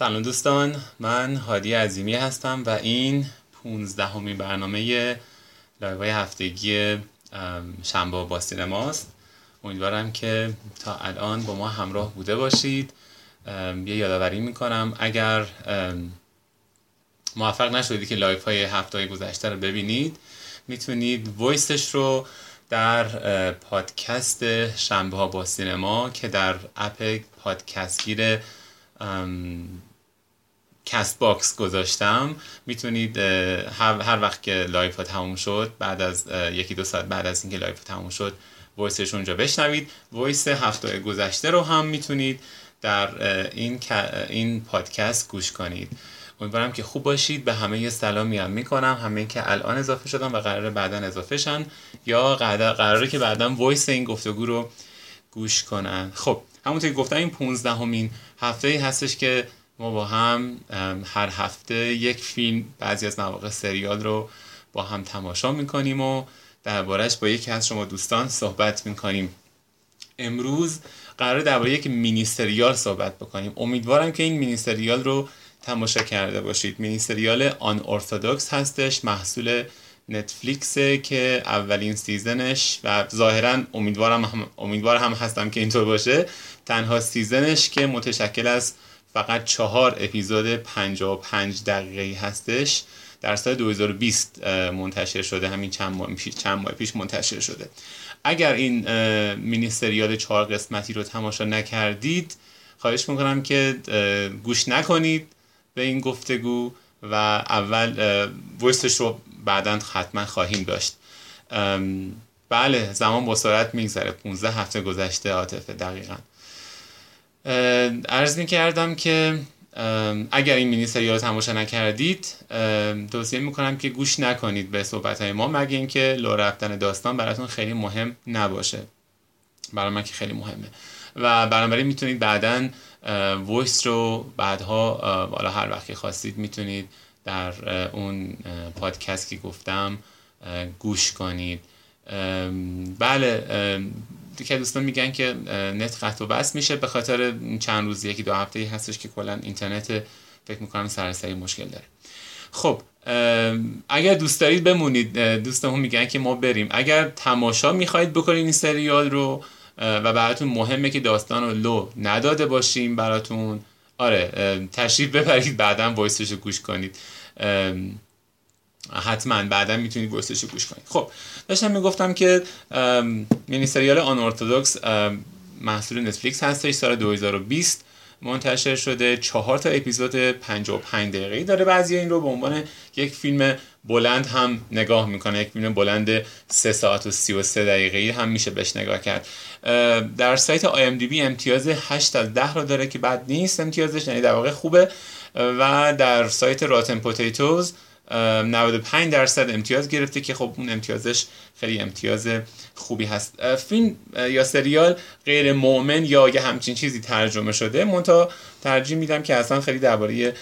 سلام دوستان من هادی عظیمی هستم و این پونزدهمین برنامه live هفتگی شنبه با سینماست. امیدوارم که تا الان با ما همراه بوده باشید. یه یادآوری می‌کنم اگر موفق نشدید که live های هفته گذشته رو ببینید می‌تونید voice ش رو در پادکست شنبه ها با سینما که در اپ پادکستگیر Castbox گذاشتم. می‌تونید هر, وقت که live ها تموم شد بعد از یکی دو ساعت بعد از اینکه live ها تموم شد voice ش اونجا بشنوید. voice هفته گذشته رو هم می‌تونید در این, این پادکست گوش کنید. امیدوارم که خوب باشید. به همه یه سلامی می‌کنم. همه که الان اضافه شدن و قراره بعدا اضافه شن یا قراره که بعدا voice این گفتگو رو گوش کنن. خب همونطور که گفتم این 15 همین هفته ای هستش که ما با هم هر هفته یک فیلم بعضی از مواقع سریال رو با هم تماشا می‌کنیم و دربارهش با یکی از شما دوستان صحبت می‌کنیم. امروز قراره درباره یک مینی سریال صحبت بکنیم. امیدوارم که این مینی سریال رو تماشا کرده باشید. مینی سریال Unorthodox هستش محصول Netflix که اولین season ش و ظاهرا امیدوارم هم امیدوار هم هستم که اینطور باشه. تنها سیزنش که متشکل از فقط چهار اپیزود 55 دقیقه هستش. در سال 2020 منتشر شده. همین چند ماه پیش چند ماه پیش منتشر شده. اگر این مینی سریال چهار قسمتی رو تماشا نکردید خواهش می‌کنم که گوش نکنید به این گفتگو و اول ویستش رو بعدا حتما خواهیم داشت. بله زمان با سرعت میگذره. 15 هفته گذشته عاطفه دقیقا. عرض می کردم که اگر این مینی سریال رو تماشا نکردید توصیه می‌کنم که گوش نکنید به صحبت های ما مگه اینکه لو رفتن داستان براتون خیلی مهم نباشه. برای من که خیلی مهمه. و بنابراین می‌تونید بعدا ویس رو بعدها حالا هر وقت خواستید می‌تونید در اون پادکست که گفتم گوش کنید. بله که دوستان میگن که نت قطع و بس میشه. به خاطر چند روز یکی دو هفته هستش که کلا اینترنت فکر می‌کنم سرسری مشکل داره. خب اگر دوست دارید بمونید. دوستمون میگن که ما بریم. اگر تماشا می‌خواهید بکنید این سریال رو و براتون مهمه که داستان رو لو نداده باشیم براتون آره تشریف ببرید. بعدا وایسش رو گوش کنید. حتما بعدا می‌تونید رو گوش کنید. خب داشتم می‌گفتم که مینی سریال آن ارتودکس محصول نتفلیکس هستش سال 2020 منتشر شده چهار تا اپیزود 55 دقیقه داره. بعضی این رو به عنوان یک فیلم بلند هم نگاه می‌کنه. یک فیلم بلند 3 ساعت و 33 دقیقه هم میشه بهش نگاه کرد. در سایت IMDb امتیاز 8 از 10 رو داره که بد نیست. امتیازش یعنی در واقع خوبه. و در سایت راتن پوتیتوز 95 درصد امتیاز گرفته که خب اون امتیازش خیلی امتیاز خوبی هست. فیلم یا سریال غیر مؤمن یا یه همچین چیزی ترجمه شده منتها ترجیح میدم که اصلا خیلی درباره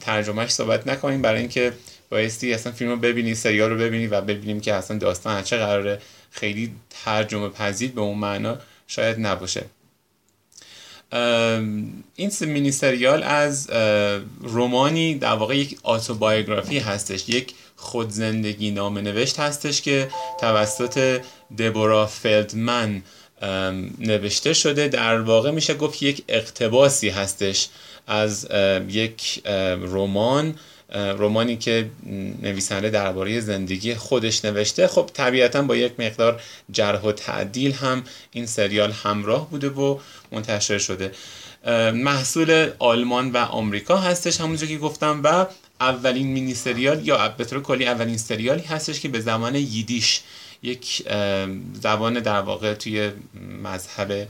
ترجمهش صحبت نکنیم برای اینکه بایستی اصلا فیلم رو ببینی سریال رو ببینی و ببینیم که اصلا داستان چه قراره. خیلی ترجمه پذیر به اون معنا شاید نباشه. این مینی سریال از رومانی در واقع یک آتوبایوگرافی هستش. یک خودزندگی نامه نوشت هستش که توسط دبورا فلدمن نوشته شده. در واقع میشه گفت یک اقتباسی هستش از یک رمان رومانی که نویسنده درباره زندگی خودش نوشته. خب طبیعتا با یک مقدار جرح و تعدیل هم این سریال همراه بوده و منتشر شده. محصول آلمان و آمریکا هستش همونجا که گفتم و اولین مینی سریال یا به کلی اولین سریالی هستش که به زمان ییدیش یک زبان در واقع توی مذهب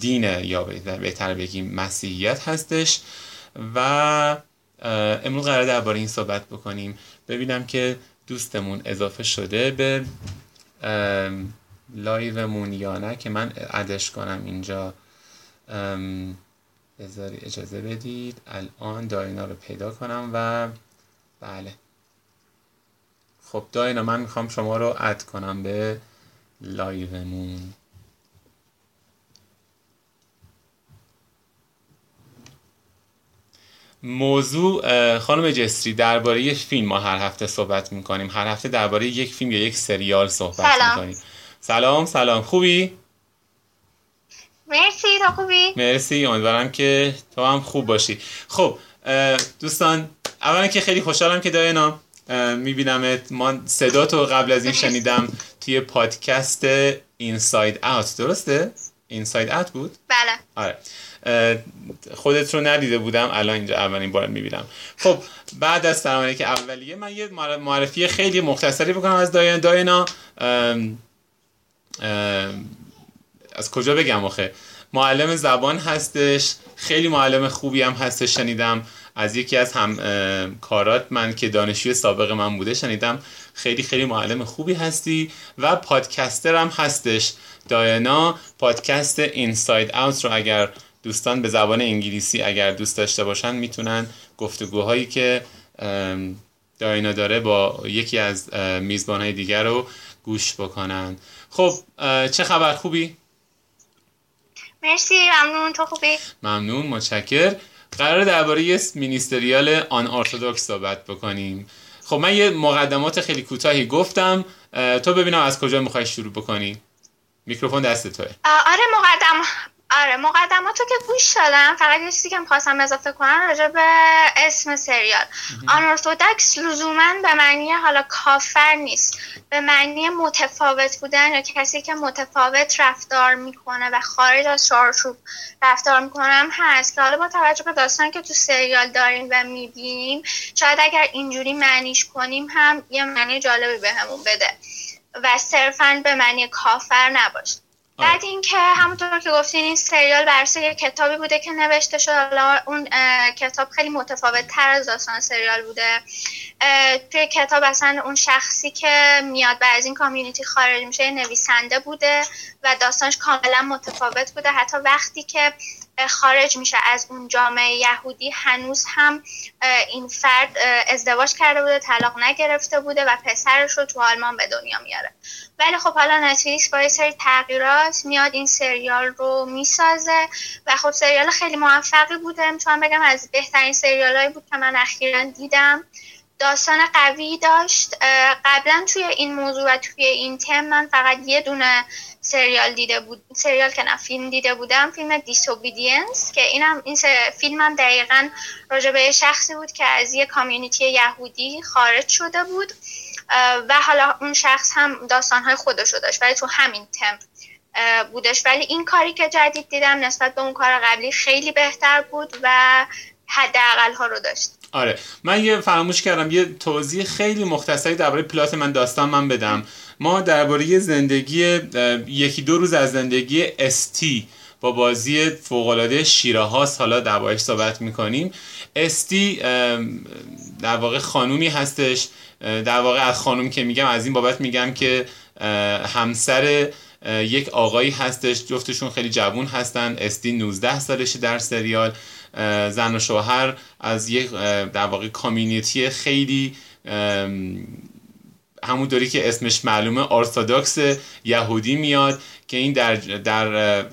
دین یا بهتر بگیم مسیحیت هستش و امروز قرار درباره این صحبت بکنیم. ببینم که دوستمون اضافه شده به لایومون یا نه که من ادش کنم اینجا. بذاری اجازه بدید. الان داینا رو پیدا کنم و بله. خب داینا من می‌خوام شما رو اد کنم به موضوع خانم جسری درباره فیلم ما هر هفته صحبت می‌کنیم. هر هفته درباره یک فیلم یا یک سریال صحبت سلام. می‌کنیم. سلام سلام. خوبی؟ مرسی. تو خوبی؟ مرسی. امیدوارم که تو هم خوب باشی. خب دوستان اولا که خیلی خوشحالم که داینا میبینمت. ما صدا تو قبل از این شنیدم توی پادکست اینساید اوت درسته؟ اینساید اوت بود؟ بله. آره. خودت رو ندیده بودم الان اینجا اولین بار می‌بینم. خب بعد از سلام که اولیه من یه معرفی خیلی مختصری بکنم از داینا داینا از کجا بگم آخه؟ معلم زبان هستش خیلی معلم خوبی هم هستش شنیدم. از یکی از هم کارات من که دانشجوی سابق من بوده شنیدم. خیلی خیلی معلم خوبی هستی و پادکستر هم هستش. داینا پادکست اینساید اوت رو اگر دوستان به زبان انگلیسی اگر دوست داشته باشن می‌تونن گفتگوهایی که داینا داره با یکی از میزبانهای دیگر رو گوش بکنن. خب چه خبر؟ خوبی؟ مرسی ممنون. تو خوبی؟ ممنون متشکر. قرار درباره مینیستریال آن ارتودکس صحبت بکنیم. خب من یه مقدمات خیلی کوتاهی گفتم. تو ببینم از کجا می‌خوای شروع بکنی. میکروفون دست توه. آره مقدم آره مقدماتو که گوش دادم فقط یه چیزی که می‌خواستم اضافه کنم راجع به اسم سریال. آنورتودکس لزوما به معنی حالا کافر نیست به معنی متفاوت بودن یا کسی که متفاوت رفتار می‌کنه و خارج از چارچوب رفتار می‌کنم هست. که حالا با توجه به داستان که تو سریال داریم و می‌بینیم شاید اگر اینجوری معنیش کنیم هم یه معنی جالبی بهمون بده و صرفا به معنی کافر نباشه. بعد اینکه همونطور که گفتین این سریال بر یه کتابی بوده که نوشته شد. حالا اون کتاب خیلی متفاوت تر از داستان سریال بوده. توی کتاب اصلا اون شخصی که میاد و از این کامیونیتی خارج میشه نویسنده بوده و داستانش کاملا متفاوت بوده. حتی وقتی که خارج میشه. از اون جامعه یهودی هنوز هم این فرد ازدواج کرده بوده طلاق نگرفته بوده و پسرش رو تو آلمان به دنیا میاره. ولی خب حالا نتفلیکس با سری تغییرات میاد این سریال رو می‌سازه و خب سریال خیلی موفقی بوده می‌تونم بگم از بهترین سریال بود که من اخیرا دیدم. داستان قوی داشت. قبلا توی این موضوع و توی این تم من فقط یه دونه سریال دیده بود سریال که نه فیلم دیده بودم فیلم دیسوبیدینس که اینم این فیلم هم دقیقا راجع به شخصی بود که از یه کامیونیتی یهودی خارج شده بود. و حالا اون شخص هم داستانهای خودشو داشت ولی تو همین تم بودش. ولی این کاری که جدید دیدم نسبت به اون کار قبلی خیلی بهتر بود و حداقل ها رو داشت. آره. من یه فراموش کردم یه توضیح خیلی مختصری درباره پلات من داستان من بدم. ما درباره زندگی یکی دو روز از زندگی استی با بازی فوقالعاده شیره هاست حالا دربارش صحبت می‌کنیم. استی در واقع خانومی هستش. در واقع از خانوم که میگم از این بابت میگم که همسر یک آقایی هستش. جفتشون خیلی جوون هستن. استی 19 سالشه در سریال. زن و شوهر از یک در واقع کامیونیتی خیلی همون دوری که اسمش معلومه ارتودکس یهودی میاد که این در در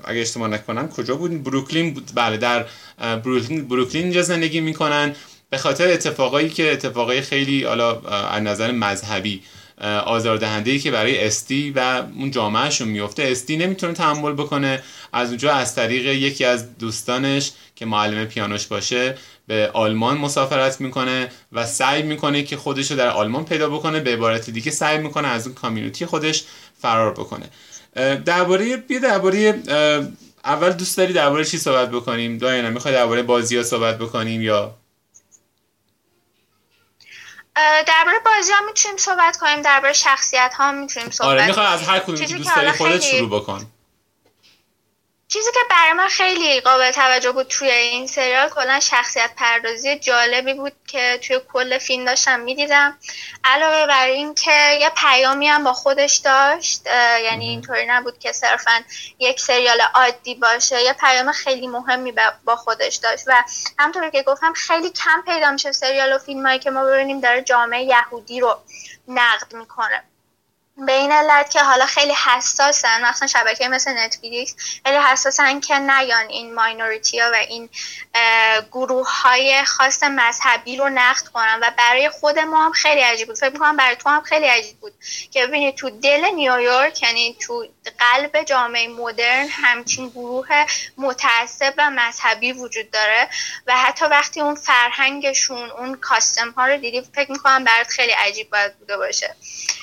اگه اشتباه نکنم کجا بود؟ بروکلین بود. بله در بروکلین بروکلین اینجا زندگی می‌کنن. به خاطر اتفاقایی که اتفاقای خیلی حالا از نظر مذهبی آزاردهنده که برای استی و اون جامعهشون میفته استی نمی‌تونه تحمل بکنه. از اونجا از طریق یکی از دوستانش که معلم پیانوش باشه به آلمان مسافرت می‌کنه و سعی می‌کنه که خودش رو در آلمان پیدا بکنه. به عبارت دیگه سعی می‌کنه از اون کامیونیتی خودش فرار بکنه. درباره بیا درباره اول دوست داری درباره چی صحبت بکنیم؟ داینا می‌خوای درباره بازی ها صحبت بکنیم یا درباره بازی ها می‌تونیم صحبت کنیم درباره شخصیت ها می‌تونیم صحبت آره می‌خوای از هر کدومی که دوست داری خودت شروع بکن. چیزی که برای من خیلی قابل توجه بود توی این سریال کلا شخصیت پردازی جالبی بود که توی کل فیلم داشتم می‌دیدم. علاوه بر این که یه پیامی هم با خودش داشت یعنی اینطوری نبود که صرفا یک سریال عادی باشه. یه پیام خیلی مهمی با خودش داشت و همطور که گفتم خیلی کم پیدا میشه سریال و فیلم هایی که ما ببینیم داره جامعه یهودی رو نقد می‌کنه. به این علت که حالا خیلی حساسن مثلا شبکه مثل نتفلیکس خیلی حساسن که نیان این ماینوریتی ها و این گروه های خاص مذهبی رو نقد کنن. و برای خود ما هم خیلی عجیب بود. فکر می‌کنم برای تو هم خیلی عجیب بود که ببینید تو دل نیویورک یعنی تو قلب جامعه مدرن همچین گروه متعصب و مذهبی وجود داره و حتی وقتی اون فرهنگشون اون کاستم ها رو دیدی فکر می‌کنم برات خیلی عجیب باید بوده باشه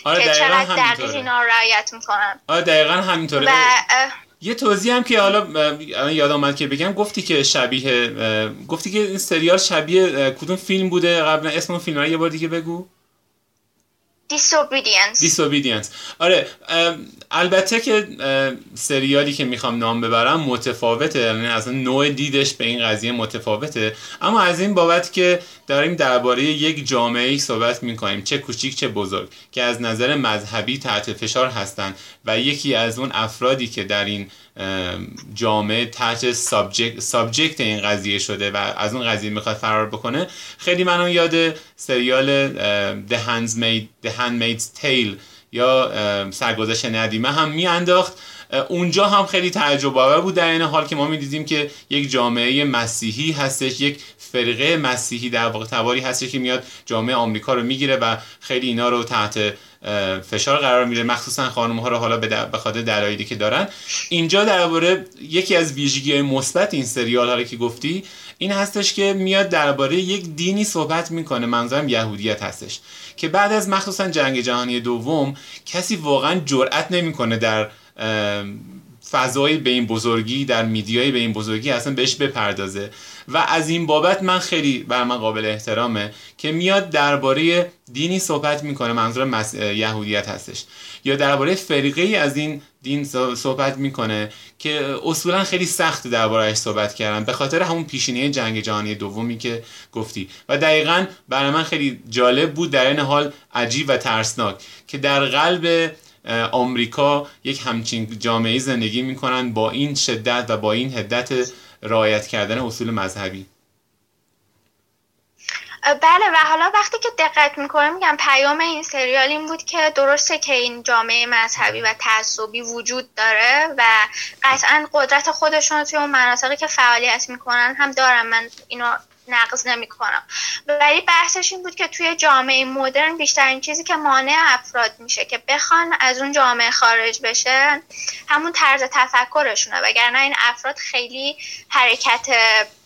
آره که دقیقا چقدر دقیق اینا رعایت می‌کنن. آره دقیقا همینطوره. و یه توضیح هم که حالا الان یاد آمد که بگم گفتی که شبیه گفتی که این سریال شبیه کدوم فیلم بوده؟ قبلا اسم اون فیلم رو یه بار دیگه بگو. Disobedience. دیسوبیدینس آره البته که سریالی که می‌خوام نام ببرم متفاوته یعنی از نوع دیدش به این قضیه متفاوته. اما از این بابت که داریم درباره یک جامعه صحبت می‌کنیم چه کوچیک چه بزرگ که از نظر مذهبی تحت فشار هستند و یکی از اون افرادی که در این جامعه تحت subject, subject این قضیه شده و از اون قضیه می‌خواد فرار بکنه. خیلی منو یاد سریال The Handmaid's Tale یا سرگذشت ندیمه هم میانداخت. اونجا هم خیلی تعجب آور بود در این حال که ما می‌دیدیم که یک جامعه مسیحی هستش یک فرقه مسیحی در واقع تباری هستش که میاد جامعه آمریکا رو می‌گیره و خیلی اینا رو تحت فشار قرار میده. مخصوصا خانم ها رو حالا به خاطر دلایلی که دارن. اینجا درباره یکی از ویژگی های مثبت این سریال حالا که گفتی این هستش که میاد درباره یک دینی صحبت می‌کنه. منظورم یهودیت هستش. که بعد از مخصوصا جنگ جهانی دوم کسی واقعا جرئت نمی‌کنه در فضایی به این بزرگی در میدیای به این بزرگی اصلا بهش بپردازه. و از این بابت من خیلی بر من قابل احترامه که میاد درباره دینی صحبت می‌کنه. منظور مس... یهودیت هستش. یا درباره فرقه ای از این دین صحبت می‌کنه که اصولا خیلی سخت دربارهش صحبت کردن. به خاطر همون پیشینه جنگ جهانی دومی که گفتی. و دقیقا برای من خیلی جالب بود در این حال عجیب و ترسناک که در قلب آمریکا یک همچین جامعه زندگی می‌کنن با این شدت و با این هدت رعایت کردن اصول مذهبی. بله و حالا وقتی که دقت می‌کنم میگم پیام این سریال این بود که درسته که این جامعه مذهبی و تعصبی وجود داره و قطعا قدرت خودشون توی اون مناطقی که فعالیت می‌کنن هم دارن. من اینو نقض نمی کنم ولی بحثش این بود که توی جامعه مدرن بیشترین چیزی که مانع افراد میشه که بخوان از اون جامعه خارج بشن همون طرز تفکرشونه. وگرنه این افراد خیلی حرکت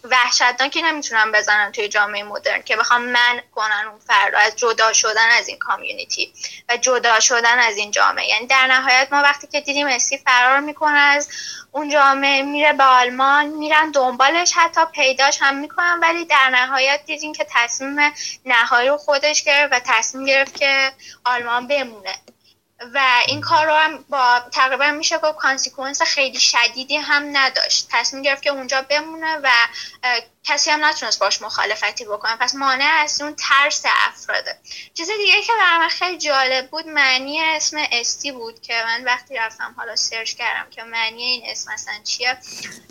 وحشتناکی نمی‌تونن بزنن توی جامعه مدرن که بخوام من کنن اون فرد از جدا شدن از این کامیونیتی و جدا شدن از این جامعه. یعنی در نهایت ما وقتی که دیدیم استی فرار می‌کنه از اون جامعه میره به آلمان میرن دنبالش حتی پیداش هم می‌کنن ولی در نهایت دیدیم که تصمیم نهایی رو خودش گرفت و تصمیم گرفت که آلمان بمونه. و این کار رو هم با تقریبا میشه گفت consequence خیلی شدیدی هم نداشت. تصمیم گرفت که اونجا بمونه و کسی هم نتونست باش مخالفتی بکنه. پس مانع از اون ترس افراده چیز دیگه که برای من خیلی جالب بود معنی اسم استی بود که من وقتی رفتم حالا سرچ کردم که معنی این اسم اصلا چیه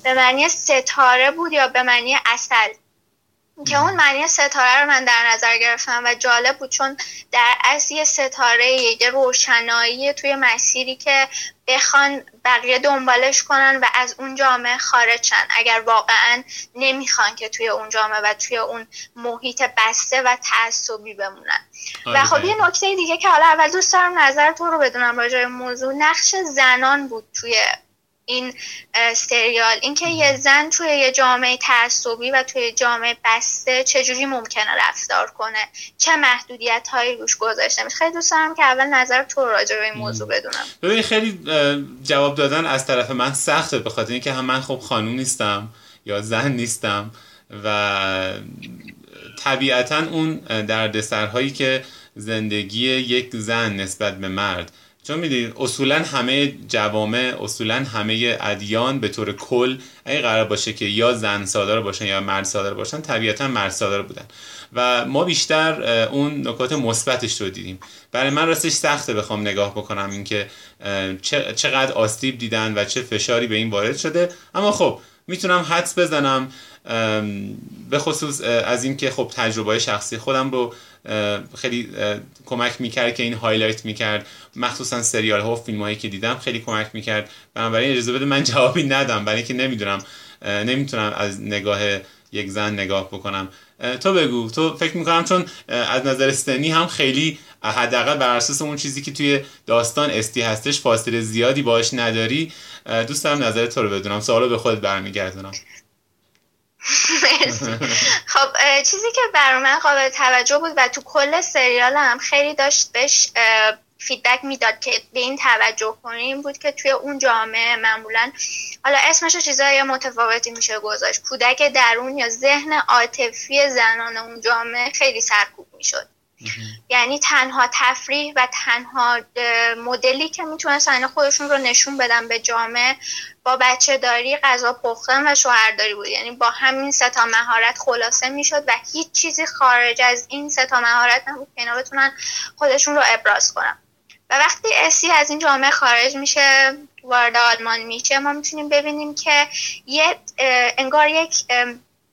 به معنی ستاره بود یا به معنی اصل؟ که اون معنی ستاره رو من در نظر گرفتم و جالب بود چون در اصل یه ستاره یه روشنایی توی مسیری که بخوان بقیه دنبالش کنن و از اون جامعه خارج شن اگر واقعا نمی‌خوان که توی اون جامعه و توی اون محیط بسته و تعصبی بمونن. و خب یه نکته دیگه که حالا اول دوست دارم نظر تو رو بدونم راجع موضوع نقش زنان بود توی این سریال. اینکه یه زن توی یه جامعه تعصبی و توی جامعه بسته چجوری ممکنه رفتار کنه؟ چه محدودیت هایی روش گذاشته؟ میشه خیلی دوست دارم که اول نظر تو راجع به این موضوع بدونم. ببین خیلی جواب دادن از طرف من سخته به خاطر اینکه هم من خب خانوم نیستم یا زن نیستم و طبیعتا اون دردسرهایی که زندگی یک زن نسبت به مرد چون می‌دونید اصولا همه جوامع اصولا همه ادیان به طور کل اگه قرار باشه که یا زن سالار باشن یا مرد سالار باشن طبیعتا مرد سالار بودن. و ما بیشتر اون نکات مثبتش رو دیدیم. برای من راستش سخته بخوام نگاه بکنم اینکه چقدر آسیب دیدن و چه فشاری به این وارد شده. اما خب می‌تونم حدس بزنم به خصوص از اینکه خب تجربه شخصی خودم رو خیلی کمک می‌کرد که این هایلایت می‌کرد. مخصوصا سریال ها و فیلم هایی که دیدم خیلی کمک می‌کرد. بنابراین اجازه بده من جوابی ندم برای اینکه نمی‌دونم نمی‌تونم از نگاه یک زن نگاه بکنم. تو بگو. تو فکر می‌کنم چون از نظر سنی هم خیلی حداقل بر اساس اون چیزی که توی داستان استی هستش فاصله زیادی باش نداری. دوست دارم نظر تو رو بدونم. سوالو به خود برمیگردونم. خب چیزی که برای من قابل توجه بود و تو کل سریال هم خیلی داشت بهش فیدبک می‌داد که به این توجه کنیم بود که توی اون جامعه معمولا حالا اسمش چیزای متفاوتی میشه گذاشت. کودک درون یا ذهن عاطفی زنان اون جامعه خیلی سرکوب می‌شد. یعنی تنها تفریح و تنها مدلی که می‌تونستن خودشون رو نشون بدن به جامعه با بچه داری غذا پختن و شوهرداری بود. یعنی با همین سه تا مهارت خلاصه می‌شد و هیچ چیزی خارج از این سه تا مهارت نبود که اینا بتونن خودشون رو ابراز کنن. و وقتی اسی از این جامعه خارج میشه وارد آلمان میشه ما می‌تونیم ببینیم که یه انگار یک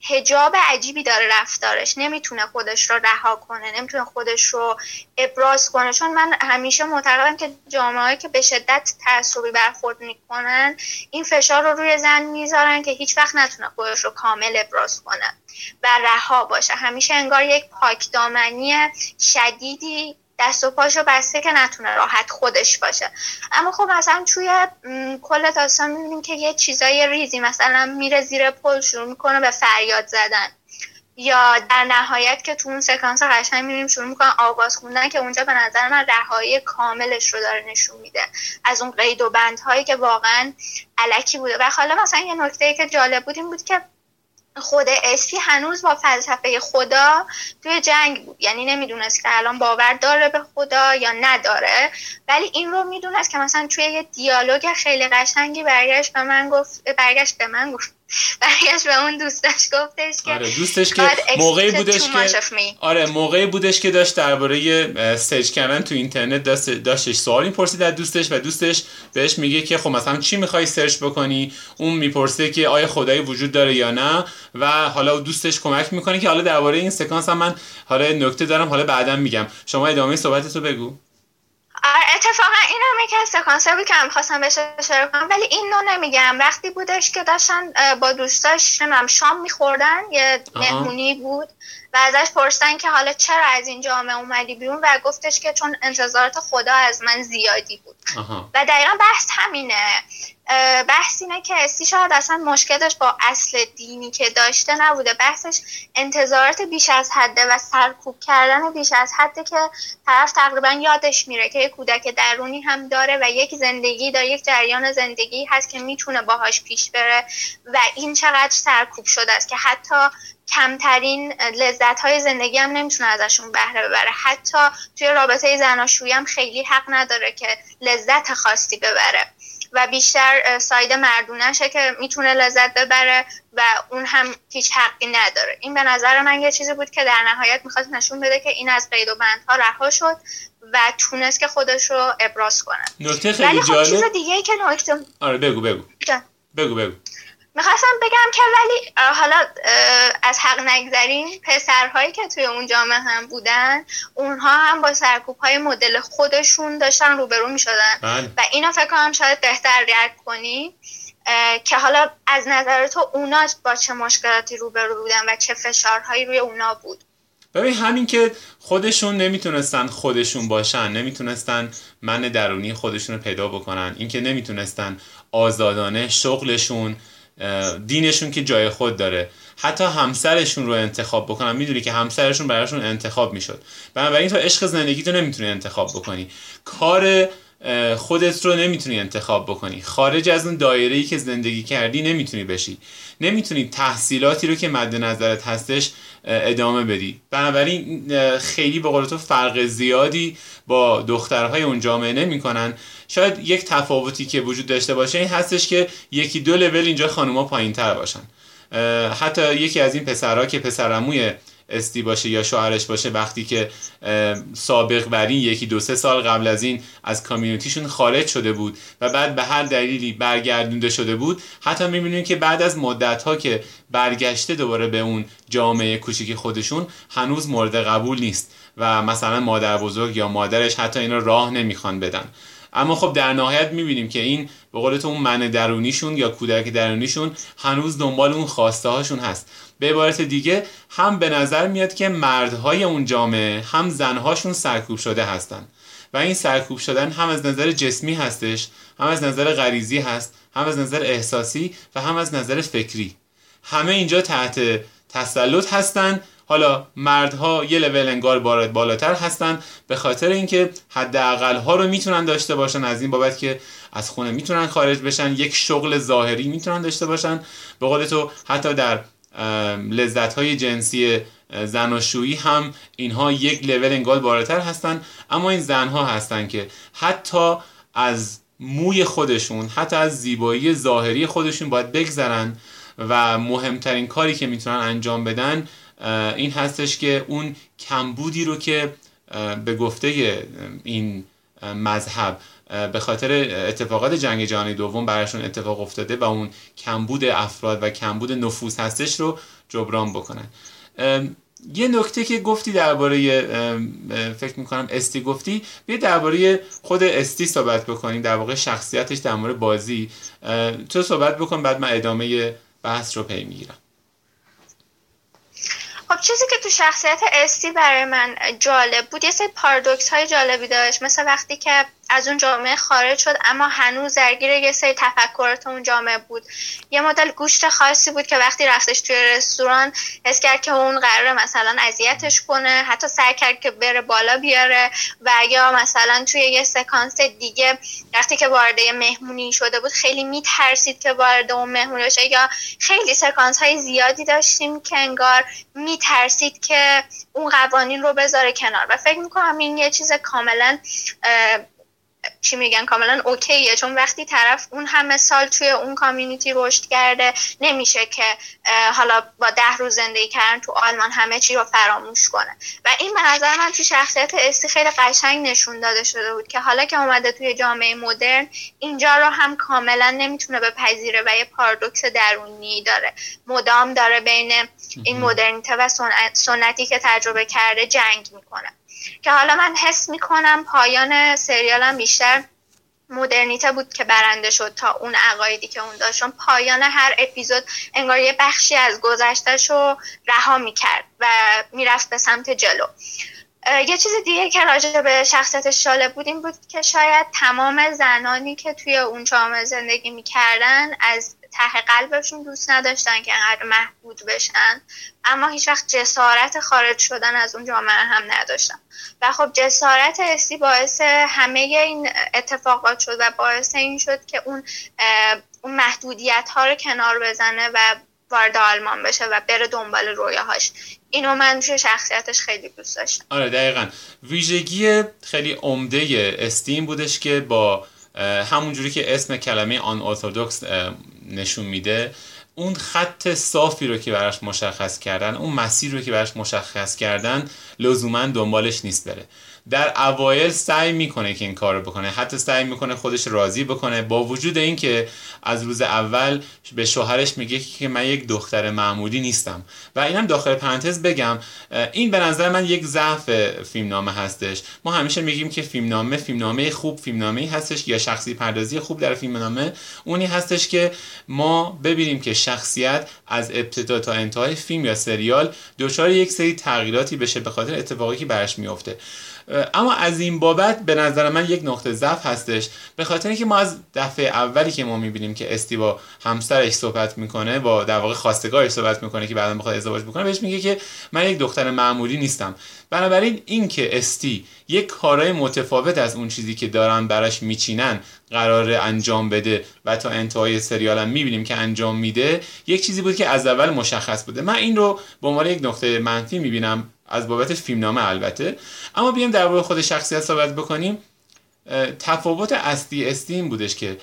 هجاب عجیبی داره رفتارش. نمی‌تونه خودش رو رها کنه نمی‌تونه خودش رو ابراز کنه. چون من همیشه معتقدم که جامعه که به شدت تعصبی برخورد می‌کنن این فشار رو روی زن می‌ذارن که هیچ وقت نتونه خودش رو کامل ابراز کنه و رها باشه. همیشه انگار یک پاکدامنی شدیدی دست و پاشو بسته که نتونه راحت خودش باشه. اما خب مثلا توی کل داستان می‌بینیم که یه چیزای ریزی مثلا میره زیر پل شروع می‌کنه به فریاد زدن. یا در نهایت که تو اون سکانس قشنگ می‌بینیم شروع می‌کنن آواز خوندن که اونجا به نظر من رهایی کاملش رو داره نشون میده. از اون قید و بندهایی که واقعا علکی بوده. و حالا مثلا یه نکته که جالب بود این بود که خود اسی هنوز با فلسفه خدا توی جنگ بود. یعنی نمی‌دونست که الان باور داره به خدا یا نداره. ولی این رو می‌دونست که مثلا توی یه دیالوگ خیلی قشنگی برگشت به من گفت برگشت به من گفت. برگشت به اون دوستش گفتش که آره دوستش که موقعی بودش که آره موقعی بودش که داشت درباره search کردن تو اینترنت داشت داشتش سوال می‌پرسید از دوستش و دوستش بهش میگه که خب مثلا چی می‌خوای search بکنی؟ اون می‌پرسه که آیا خدایی وجود داره یا نه؟ و حالا دوستش کمک می‌کنه که حالا درباره این سکانس هم من حالا نکته دارم حالا بعدا میگم. شما ادامه صحبتتو بگو. آره، اتفاقا این هم یکی از سکانس بود که هم خواستم بهش اشاره کنم ولی این رو نمیگم. وقتی بودش که داشتن با دوستاش نمیم شام میخوردن یه مهمونی بود و ازش پرسیدن که حالا چرا از این جامعه اومدی بیرون و گفتش که چون انتظارات خدا از من زیادی بود. و دقیقا بحث همینه. بحث اینه که اسی شاید اصلا مشکلش با اصل دینی که داشته نبوده. بحثش انتظارات بیش از حده و سرکوب کردن بیش از حده که طرف تقریبا یادش میره که یک کودک درونی هم داره و یک زندگی داره یک جریان زندگی هست که می‌تونه باهاش پیش بره و این چقدر سرکوب شده است که حتی کمترین لذت های زندگی هم نمی‌تونه ازشون بهره ببره. حتی توی رابطه زناشویی هم خیلی حق نداره که لذت خاصی ببره. و بیشتر ساید مردونشه که می‌تونه لذت ببره و اون هم هیچ حقی نداره. این به نظر من یه چیزی بود که در نهایت می‌خواست نشون بده که این از قید و بندها رها شد و تونست که خودش رو ابراز کنه. نکته خیلی خب چیز دیگه که نکته آره بگو بگو. بگو بگو. می‌خواستم بگم که ولی حالا از حق نگذریم پسرهایی که توی اون جامعه هم بودن اونها هم با سرکوب های مدل خودشون داشتن روبرو می‌شدن بله. و اینا فکر کنم شاید بهتر درک کنی که حالا از نظر تو اونا با چه مشکلاتی روبرو بودن و چه فشارهایی روی اونا بود ببین همین که خودشون نمی‌تونستن خودشون باشن نمی‌تونستن من درونی خودشون رو پیدا بکنن اینکه نمی‌تونستن آزادانه شغلشون دینشون که جای خود داره. حتی همسرشون رو انتخاب بکنن. می‌دونی که همسرشون براشون انتخاب می‌شد. بنابراین تو عشق زندگی تو نمی‌تونی انتخاب بکنی. کار خودت رو نمی‌تونی انتخاب بکنی. خارج از اون دایره که زندگی کردی نمی‌تونی بشی. نمی‌تونی تحصیلاتی رو که مد نظرت هستش ادامه بدی. بنابراین خیلی به قول تو فرق زیادی با دخترهای اون جامعه نمی‌کنن. شاید یک تفاوتی که وجود داشته باشه این هستش که یکی دو لول اینجا خانوما پایین تر باشن حتی یکی از این پسرها که پسرموی استی باشه یا شوهرش باشه وقتی که سابق بر این یکی دو سه سال قبل از این از کامیونیتیشون خارج شده بود و بعد به هر دلیلی برگردونده شده بود حتی می‌بینیم که بعد از مدت ها که برگشته دوباره به اون جامعه کوچیک خودشون هنوز مورد قبول نیست و مثلا مادر بزرگ یا مادرش حتی اینا راه نمی‌خوان بدن. اما خب در نهایت می‌بینیم که این به قول اون من درونیشون یا کودک درونیشون هنوز دنبال اون خواسته هاشون هست. به عبارت دیگه هم به نظر میاد که مردهای اون جامعه هم زنهاشون سرکوب شده هستن. و این سرکوب شدن هم از نظر جسمی هستش هم از نظر غریزی هست هم از نظر احساسی و هم از نظر فکری. همه اینجا تحت تسلط هستن. حالا مردها یه لول انگار بالاتر هستن به خاطر اینکه حداقل ها رو می‌تونن داشته باشن از این بابت که از خونه می‌تونن خارج بشن یک شغل ظاهری می‌تونن داشته باشن. به قول تو حتی در لذت های جنسی زناشویی هم اینها یک لول انگار بالاتر هستن. اما این زنها هستن که حتی از موی خودشون حتی از زیبایی ظاهری خودشون باید بگذرن و مهمترین کاری که می‌تونن انجام بدن این هستش که اون کمبودی رو که به گفته این مذهب. به خاطر اتفاقات جنگ جهانی دوم براشون اتفاق افتاده و اون کمبود افراد و کمبود نفوس هستش رو جبران بکنن. یه نکته که گفتی درباره فکر می‌کنم استی گفتی بیا درباره خود استی صحبت بکنیم در واقع شخصیتش در مورد بازی. تو صحبت بکن بعد من ادامه بحث رو پی می‌گیرم. خب چیزی که تو شخصیت استی برای من جالب بود یه سری پارادوکس های جالبی داشت. مثل وقتی که از اون جامعه خارج شد اما هنوز درگیر یه سری تفکرات اون جامعه بود. یه مدل گوشت خاصی بود که وقتی رفتش توی رستوران حس کرد که اون قراره مثلا اذیتش کنه حتی سعی کرد که بره بالا بیاره و یا مثلا توی یه سکانس دیگه وقتی که وارد مهمونی شده بود خیلی میترسید که وارد اون مهمونی بشه. یا خیلی سکانس های زیادی داشتیم که انگار میترسید که اون قوانین رو بذاره کنار. و فکر می‌کنم این یه چیز کاملا چی میگن کاملا اوکیه. چون وقتی طرف اون همه سال توی اون کامیونیتی رشد کرده نمیشه که حالا با ده روز زندگی کردن تو آلمان همه چی رو فراموش کنه. و این به نظر من تو شخصیت استی خیلی قشنگ نشون داده شده بود که حالا که اومده توی جامعه مدرن اینجا رو هم کاملا نمی‌تونه بپذیره و یه پارادوکس درونی داره. مدام داره بین این مدرنیته و سنتی که تجربه کرده جنگ می‌کنه. که حالا من حس می‌کنم پایان سریالم بیشتر مدرنیته بود که برنده شد تا اون عقایدی که اون داشت پایان هر اپیزود انگار یه بخشی از گذشتهش رو رها می‌کرد و می‌رفت به سمت جلو. یه چیز دیگه که راجع به شخصیتش جالب بود این بود که شاید تمام زنانی که توی اون جامعه زندگی می‌کردن از ته قلبشون دوست نداشتن که انقدر محبود بشن. اما هیچ وقت جسارت خارج شدن از اون جامعه هم نداشتن. و خب جسارت اسی باعث همه این اتفاقات شد و باعث این شد که اون اون محدودیت ها رو کنار بزنه و وارد آلمان بشه و بره دنبال رویاهاش. اینو من توی شخصیتش خیلی دوست داشتم. آره دقیقا. ویژگی خیلی عمده استیم بودش که با همونجوری که اسم کلمه آن ارتودکس نشون میده اون خط صافی رو که براش مشخص کردن اون مسیر رو که براش مشخص کردن لزوما دنبالش نیست بره. در اوایل سعی می‌کنه که این کار رو بکنه. حتی سعی می‌کنه خودش راضی بکنه. با وجود اینکه از روز اول به شوهرش میگه که من یک دختر معمولی نیستم. و اینم داخل پرانتز بگم این به نظر من یک ضعف فیلمنامه هستش. ما همیشه میگیم که فیلمنامه فیلمنامه خوب فیلمنامه هستش یا شخصی پردازی خوب در فیلمنامه. اونی هستش که ما ببینیم که شخصیت از ابتدا تا انتهای فیلم یا سریال دچار یک سری تغییراتی بشه به خاطر اتفاقی که برش میفته اما از این بابت به نظر من یک نقطه ضعف هستش. به خاطر اینکه ما از دفعه اولی که ما می‌بینیم که استی با همسرش صحبت می‌کنه با در واقع خواستگارش صحبت می‌کنه که بعدا بخواد ازدواج بکنه بهش میگه که من یک دختر معمولی نیستم. بنابراین این که استی یک کارهای متفاوت از اون چیزی که دارن براش میچینن قرار انجام بده و تا انتهای سریال هم می‌بینیم که انجام میده یک چیزی بود که از اول مشخص بوده. من این رو به عنوان یک نقطه منفی می‌بینم. از بابت فیلمنامه البته. اما بیایم در خود شخصیت صحبت بکنیم. تفاوت اصلی استی این بودش که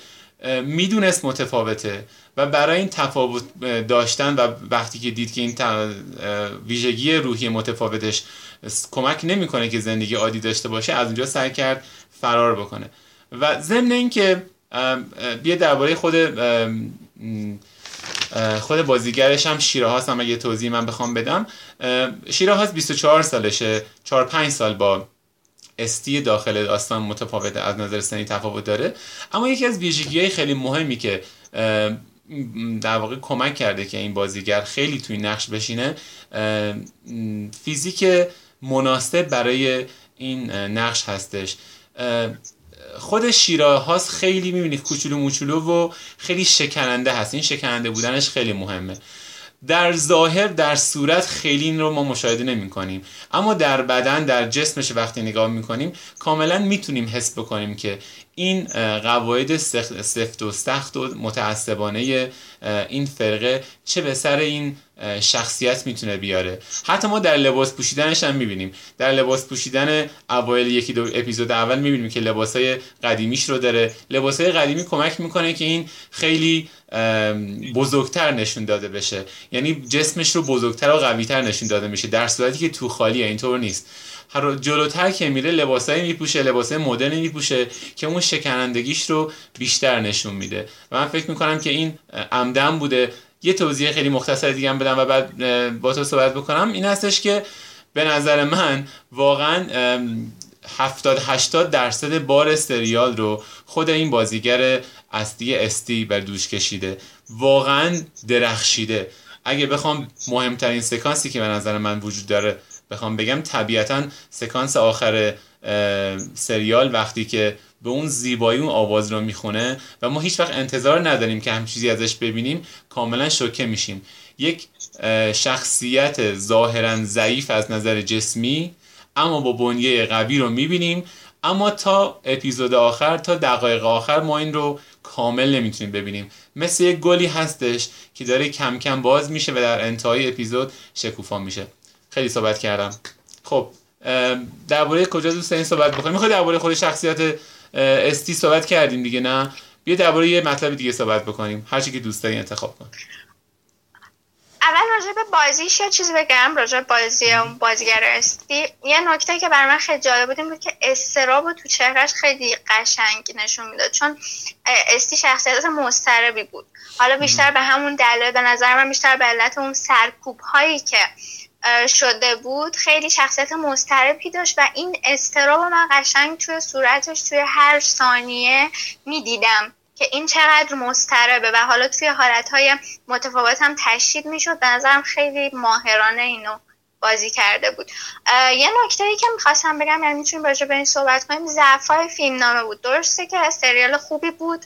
می‌دونست متفاوته و برای این تفاوت داشتن و وقتی که دید که این ویژگی روحی متفاوتش کمک نمی‌کنه که زندگی عادی داشته باشه از اونجا سعی کرد فرار بکنه. و ضمن اینکه بیا درباره خود خود بازیگرش هم شیراهاست هم اگه توضیح من بخوام بدم. شیراهاست 24 سالشه. 4 5 سال با استی داخل داستان متفاوته از نظر سنی تفاوت داره. اما یکی از ویژگی های خیلی مهمی که در واقع کمک کرده که این بازیگر خیلی توی نقش بشینه فیزیک مناسب برای این نقش هستش. خود شیراه هاست خیلی می‌بینید کوچولو موچولو و خیلی شکننده هست. این شکننده بودنش خیلی مهمه. در ظاهر در صورت خیلی این رو ما مشاهده نمی کنیم اما در بدن در جسمش وقتی نگاه می کنیم کاملا می‌تونیم حس بکنیم که این قواعد سفت و سخت و متعصبانه این فرقه چه به سر این شخصیت می‌تونه بیاره. حتی ما در لباس پوشیدنش هم می‌بینیم. در لباس پوشیدن اوایل یکی دو اپیزود اول می‌بینیم که لباسای قدیمیش رو داره. لباسای قدیمی کمک می‌کنه که این خیلی بزرگتر نشون داده بشه. یعنی جسمش رو بزرگتر و قویتر نشون داده میشه در صورتی که تو خالیه اینطور نیست. هر جلوتر که میره لباسایی میپوشه لباسای مدرنی میپوشه که اون شکنندگیش رو بیشتر نشون میده. و من فکر می‌کنم که این عمدن بوده. یه توضیح خیلی مختصر دیگه هم بدم و بعد با تو صحبت بکنم. این هستش که به نظر من واقعا 70 80 درصد بار سریال رو خود این بازیگر اصلی استی بر دوش کشیده. واقعا درخشیده. اگه بخوام مهمترین سکانسی که به نظر من وجود داره بخوام بگم طبیعتا سکانس آخر سریال وقتی که به اون زیبایی اون آواز رو می‌خونه و ما هیچ وقت انتظار نداریم که هم چیزی ازش ببینیم کاملا شوکه میشیم. یک شخصیت ظاهرا ضعیف از نظر جسمی اما با بنیه قوی رو می‌بینیم. اما تا اپیزود آخر تا دقایق آخر ما این رو کامل نمی‌تونیم ببینیم. مثل یک گلی هستش که داره کم کم باز میشه و در انتهای اپیزود شکوفا میشه. خیلی صحبت کردم. خب درباره کجا دوست این صحبت بکنیم؟ می‌خوای درباره خود شخصیت استی صحبت کردیم دیگه نه؟ بیا درباره یه مطلب دیگه صحبت بکنیم. هر چی که دوست داری انتخاب کن. اول راجع به بازیش یه چیزی بگم راجع به بازی اون بازیگر استی. یه نکته که برای من خیلی جالب بود بود که استراب تو چهرش خیلی قشنگ نشون می‌داد چون استی شخصیت مضطربی بود. حالا بیشتر به همون دلیل به نظر من بیشتر به علت اون سرکوب هایی که شده بود خیلی شخصیت مضطربی داشت و این استراب من قشنگ توی صورتش توی هر ثانیه می‌دیدم که این چقدر مضطربه و حالا توی حالتهای متفاوت هم تشدید می‌شد. به نظرم خیلی ماهرانه اینو بازی کرده بود. یه نکته ای که می‌خواستم بگم یعنی می‌تونیم راجع به این صحبت کنیم ضعفای فیلم نامه بود. درسته که سریال خوبی بود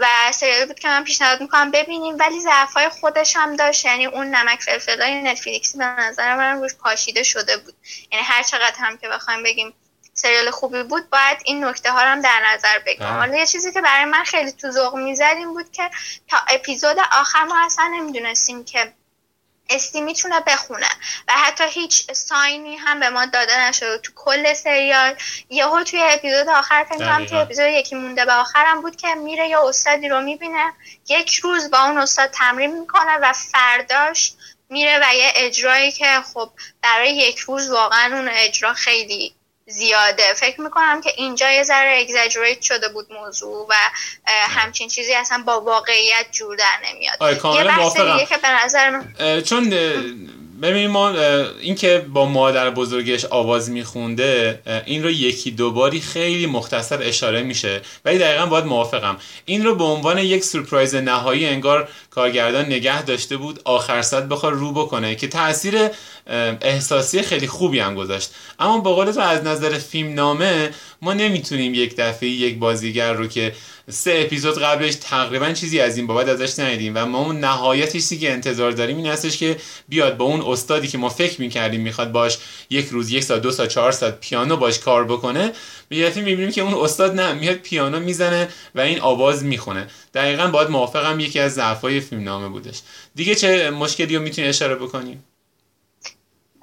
و سریالی بود که من پیشنهاد می‌کنم ببینیم. ولی ضعفای خودش هم داشت. یعنی اون نمک فلفلای نتفلیکسی به نظر من روش پاشیده شده بود. یعنی هر چقدر هم که بخوایم بگیم سریال خوبی بود باید این نکته ها هم در نظر بگیریم. بله. حالا یه چیزی که برای من خیلی تو ذوق می‌زد این بود که تا اپیزود آخر ما اصلا نمی‌دونستیم که استی می‌تونه بخونه. و حتی هیچ ساینی هم به ما داده نشده. تو کل سریال یهو توی اپیزود آخر فکر کنم توی اپیزود یکی مونده به آخرم بود که میره یا استادی رو می‌بینه. یک روز با اون استاد تمرین می‌کنه و فرداش میره و یه اجرایی که خب برای یک روز واقعا اون اجرا خیلی زیاده. فکر می‌کنم که اینجا یه ذره اگزاجریت شده بود موضوع و همچین چیزی اصلا با واقعیت جور در نمیاد. آره کاملا که به نظر من... چون ببینیم ما اینکه با مادر بزرگش آواز میخونده این رو یکی دوباری خیلی مختصر اشاره میشه. ولی دقیقا باید موافقم. این رو به عنوان یک سورپرایز نهایی انگار کارگردان نگه داشته بود آخر ساعت بخواد رو بکنه که تاثیر احساسی خیلی خوبی هم گذاشت. اما با قول تو از نظر فیلم نامه ما نمی‌تونیم یک دفعه یک بازیگر رو که سه اپیزود قبلش تقریبا چیزی از این بابت ازش ندیدیم و ما اون نهایتیسی که انتظار داریم این هستش که بیاد با اون استادی که ما فکر می‌کردیم می‌خواد باش یک روز یک ساعت دو ساعت چهار ساعت پیانو باش کار بکنه به می‌بینیم که اون استاد نه میاد پیانو می‌زنه و این آواز می‌خونه. دقیقا باید موافقم یکی از ضعفای فیلم نامه بودش. دیگه چه مشکلی رو می‌تونی اشاره بکنیم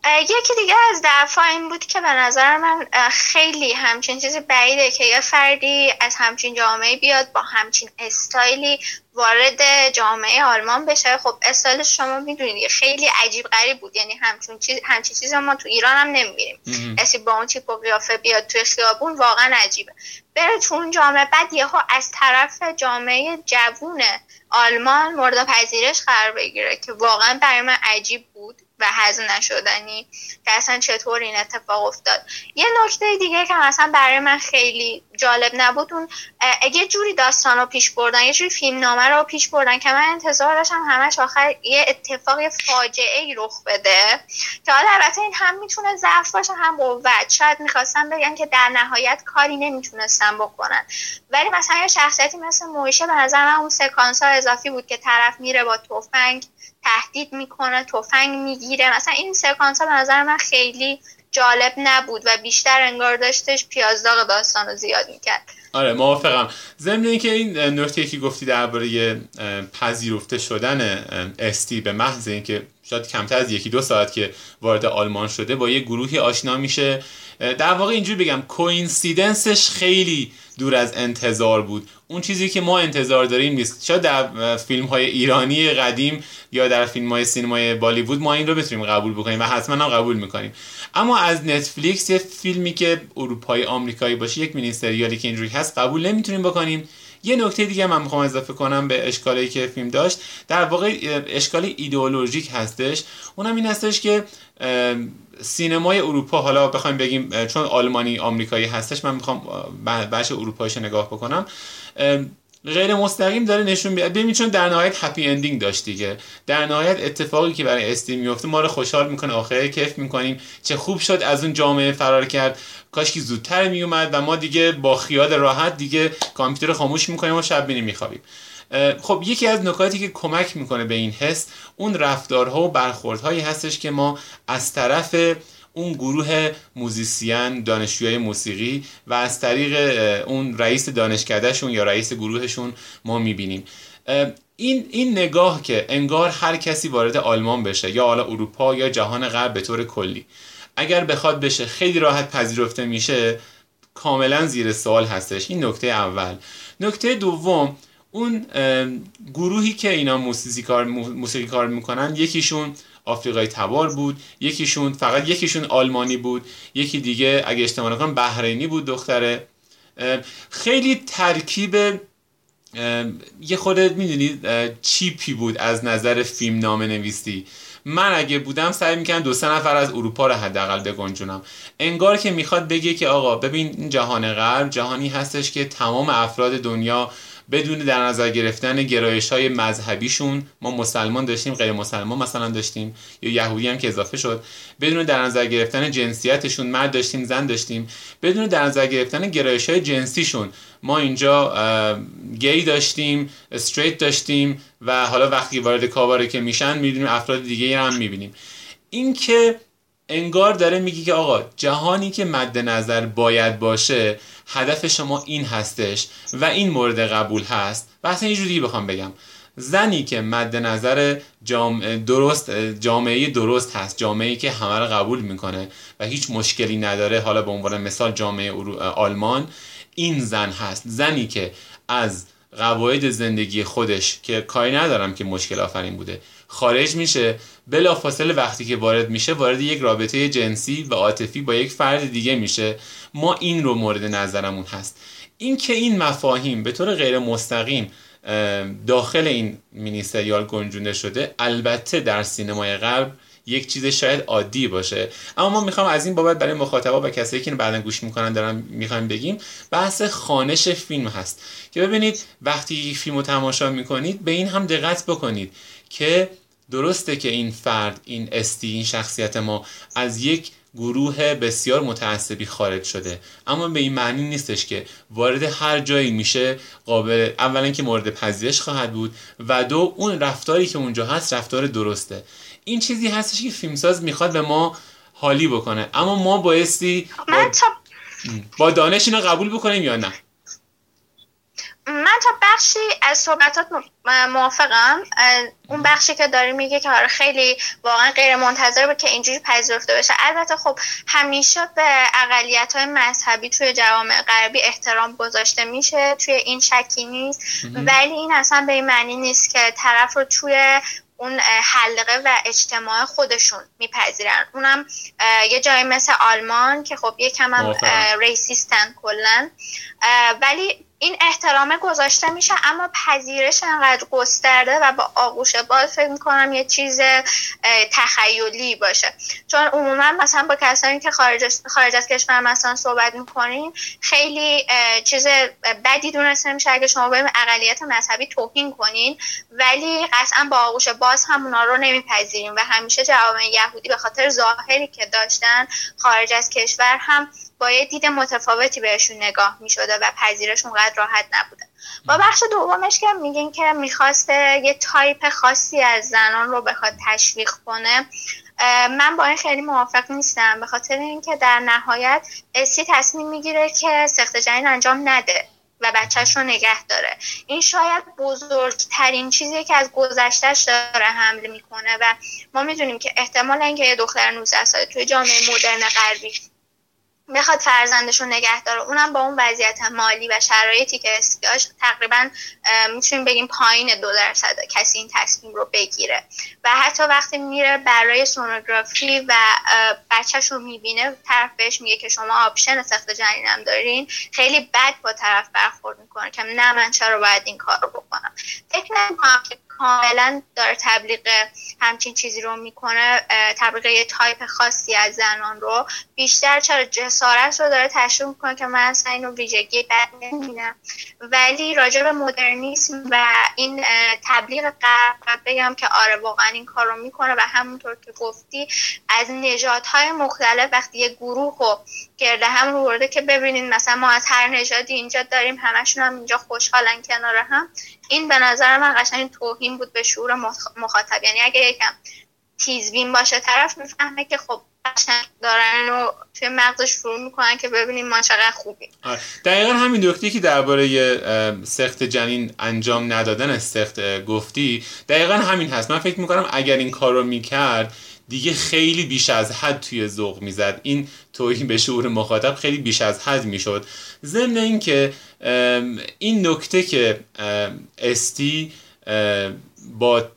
یکی دیگه از دفعه این بود که به نظر من خیلی همچین چیزی بعیده که یه فردی از همچین جامعه بیاد با همچین استایلی وارد جامعه آلمان بشه. خب استایل شما می‌دونید خیلی عجیب غریب بود. یعنی همچین چیز همچین چیز ما تو ایران هم نمی‌بینیم. کسی با اون تیپ و قیافه بیاد توی خیابون واقعا عجیبه. بره تو اون جامعه بعد یهو از طرف جامعه جوون آلمان مورد پذیرش قرار بگیره که واقعا برای من عجیب بود و هضم نشدنی که اصلا چطور این اتفاق افتاد. یه نکته دیگه که مثلا برای من خیلی جالب نبود اون اگه جوری داستان رو پیش بردن یه جوری فیلم نامه رو پیش بردن که من انتظار داشتم همش آخر یه اتفاق فاجعه ای رخ بده. که حالا البته این هم می‌تونه ضعف باشه هم قوت. شاید می‌خواستم بگن که در نهایت کاری نمی‌تونستن بکنن ولی مثلا یه شخصیتی مثل مویشه به نظر من اون سکانس ها اضافی بود که طرف میره با تفنگ تهدید می‌کنه تفنگ می‌گیره. مثلا این سکانس ها به نظر من خیلی جالب نبود و بیشتر انگار داشتش پیازداغ داستان رو زیاد می‌کرد. آره موافقم. ضمن اینکه این نکته که گفتی درباره پذیرفته شدن استی به محض اینکه شاید کمتر از یکی دو ساعت که وارد آلمان شده با یه گروهی آشنا میشه. در واقع اینجوری بگم کوینسیدنسش خیلی دور از انتظار بود. اون چیزی که ما انتظار داریم نیست. شاید در فیلم های ایرانی قدیم یا در فیلم های سینمای بالیوود ما این رو بتونیم قبول بکنیم و حتما هم قبول می‌کنیم. اما از نتفلیکس یه فیلمی که اروپایی آمریکایی باشه یک مینی سریالی که اینجوری هست قبول نمی‌تونیم بکنیم. یه نکته دیگه من می‌خوام اضافه کنم به اشکالی که فیلم داشت. در واقع اشکال ایدئولوژیک هستش. اونم این هستش که سینمای اروپا حالا بخوایم بگیم چون آلمانی آمریکایی هستش من می‌خوام بخش اروپایش نگاه بکنم. غیر مستقیم داره نشون میده. ببین چون در نهایت happy ending داشت دیگه. در نهایت اتفاقی که برای استیم میفته ما رو خوشحال می‌کنه آخره کیف می‌کنیم چه خوب شد از اون جامعه فرار کرد. کاش که زودتر میومد و ما دیگه با خیال راحت دیگه کامپیوتر خاموش می‌کنیم و شب بینیم میخوابیم. خب یکی از نکاتی که کمک می‌کنه به این حس اون رفتارها و برخوردهایی هستش که ما از طرف اون گروه موزیسین دانشجوی موسیقی و از طریق اون رئیس دانشکدهشون یا رئیس گروهشون ما می‌بینیم. این این نگاه که انگار هر کسی وارد آلمان بشه یا حالا اروپا یا جهان غرب به طور کلی اگر بخواد بشه خیلی راحت پذیرفته میشه کاملا زیر سوال هستش. این نکته اول. نکته دوم اون گروهی که اینا موسیقی کار, موسیقی کار می‌کنن یکیشون آفریقای تبار بود یکیشون فقط یکیشون آلمانی بود یکی دیگه اگه اشتباه نکنم بحرینی بود دختره. خیلی ترکیب یه خودت می‌دونید چیپی بود از نظر فیلم نام نویسی من اگه بودم سعی می‌کنم دو سه نفر از اروپا رو حداقل بگنجونم. انگار که می‌خواد بگه که آقا ببین این جهان غرب جهانی هستش که تمام افراد دنیا بدون در نظر گرفتن گرایش های مذهبیشون ما مسلمان داشتیم غیر مسلمان مثلا داشتیم یا یهودی هم که اضافه شد بدون در نظر گرفتن جنسیتشون مرد داشتیم زن داشتیم بدون در نظر گرفتن گرایش های جنسیشون ما اینجا گی داشتیم استریت داشتیم و حالا وقتی وارد کاواره که میشن می‌بینیم افراد دیگه هم می‌بینیم. این که انگار داره میگی که آقا جهانی که مد نظر باید باشه هدف شما این هستش و این مورد قبول هست. و اصلا یه جوری بخوام بگم. زنی که مد نظر جام درست جامعه درست هست جامعه که همه رو قبول می‌کنه و هیچ مشکلی نداره حالا به عنوان مثال جامعه آلمان این زن هست. زنی که از قواعد زندگی خودش که کاری ندارم که مشکل آفرین بوده خارج میشه. بلافاصله وقتی که وارد میشه وارد یک رابطه جنسی و عاطفی با یک فرد دیگه میشه. ما این رو مورد نظرمون هست. این که این مفاهیم به طور غیر مستقیم داخل این مینی سریال گنجونده شده البته در سینمای غرب یک چیز شاید عادی باشه. اما ما می‌خوام از این بابت برای مخاطبا و کسایی که بعدا گوش می‌کنن دارم می‌خوایم بگیم بحث خانش فیلم هست. که ببینید وقتی فیلم رو تماشا می‌کنید به این هم دقت بکنید که درسته که این فرد این استی این شخصیت ما از یک گروه بسیار متعصبی خارج شده. اما به این معنی نیستش که وارد هر جایی میشه قابل اولا که مورد پذیرش خواهد بود و دو اون رفتاری که اونجا هست رفتار درسته. این چیزی هستش که فیلمساز می‌خواد به ما حالی بکنه. اما ما بایستی با, با دانش اینو قبول بکنیم یا نه؟ من تا بخشی از صحبتات موافقم. اون بخشی که داری میگه که آره خیلی واقعا غیر منتظر بود که اینجوری پذیرفته بشه. البته خب همیشه به اقلیت های مذهبی توی جوامع غربی احترام گذاشته میشه توی این شکی نیست. ولی این اصلا به این معنی نیست که طرف رو توی اون حلقه و اجتماع خودشون میپذیرن. اونم یه جایی مثل آلمان که خب یکم هم ریسیستن کلن ولی این احترامه گذاشته میشه اما پذیرش انقدر گسترده و با آغوش باز فکر می‌کنم یه چیز تخیلی باشه. چون عموما مثلا با کسانی که خارج, خارج از کشور مثلا صحبت می‌کنین خیلی چیز بدی دونسته میشه اگه شما به اقلیت مذهبی توهین کنین ولی قطعا با آغوش باز هم اونا رو نمیپذیریم و همیشه جوامع یهودی به خاطر ظاهری که داشتن خارج از کشور هم با یه دید متفاوتی بهشون نگاه می شده و پذیرش اونقدر راحت نبوده. با بخش دومش که میگین که می‌خواسته یه تایپ خاصی از زنان رو بخواد تشویق کنه من با این خیلی موافق نیستم. به خاطر اینکه در نهایت اسی تصمیم می‌گیره که سخت جنین انجام نده و بچهش رو نگه داره. این شاید بزرگترین چیزی که از گذشتهش داره حمله می‌کنه و ما می‌دونیم که احتمال اینکه یه دختر 19 ساله توی جامعه مدرن غربی بخواد فرزندش رو نگه داره. اونم با اون وضعیت مالی و شرایطی که داشت تقریبا می‌تونیم بگیم پایین دو درصد کسی این تصمیم رو بگیره. و حتی وقتی میره برای سونوگرافی و بچهش رو می‌بینه طرف بهش میگه که شما option سقط جنینم دارین. خیلی بد با طرف برخورد می‌کنه که نه من چرا باید این کار رو بکنم؟ فکر نمی‌کنم کاملا داره تبلیغ همچین چیزی رو می‌کنه تبلیغ یه تایپ خاصی از زنان رو. بیشتر چرا جسارت رو داره تشریح می‌کنه که من اصلا اینو ویژگی بد نمی‌بینم. ولی راجع به مدرنیسم و این تبلیغ غرب بگم که آره واقعا این کار رو می‌کنه و همونطور که گفتی از نژادهای مختلف وقتی یه گروه رو گرده هم رو برده که ببینید مثلا ما از هر نژادی اینجا داریم همشون هم اینجا خوشحالن کنار هم این به نظر من قشنگ توهین بود به شعور مخاطب. یعنی اگه یکم تیزبین باشه طرف می‌فهمه که خب دارن و توی مغزش شروع می‌کنن که ببینیم ما چقدر خوبیم. دقیقا همین نکته که درباره سخت جنین انجام ندادن سخت گفتی دقیقا همین هست. من فکر می‌کنم اگر این کار رو می‌کرد دیگه خیلی بیش از حد توی ذوق می‌زد. این توهین به شعور مخاطب خیلی بیش از حد می‌شد. ضمن اینکه این نکته که استی با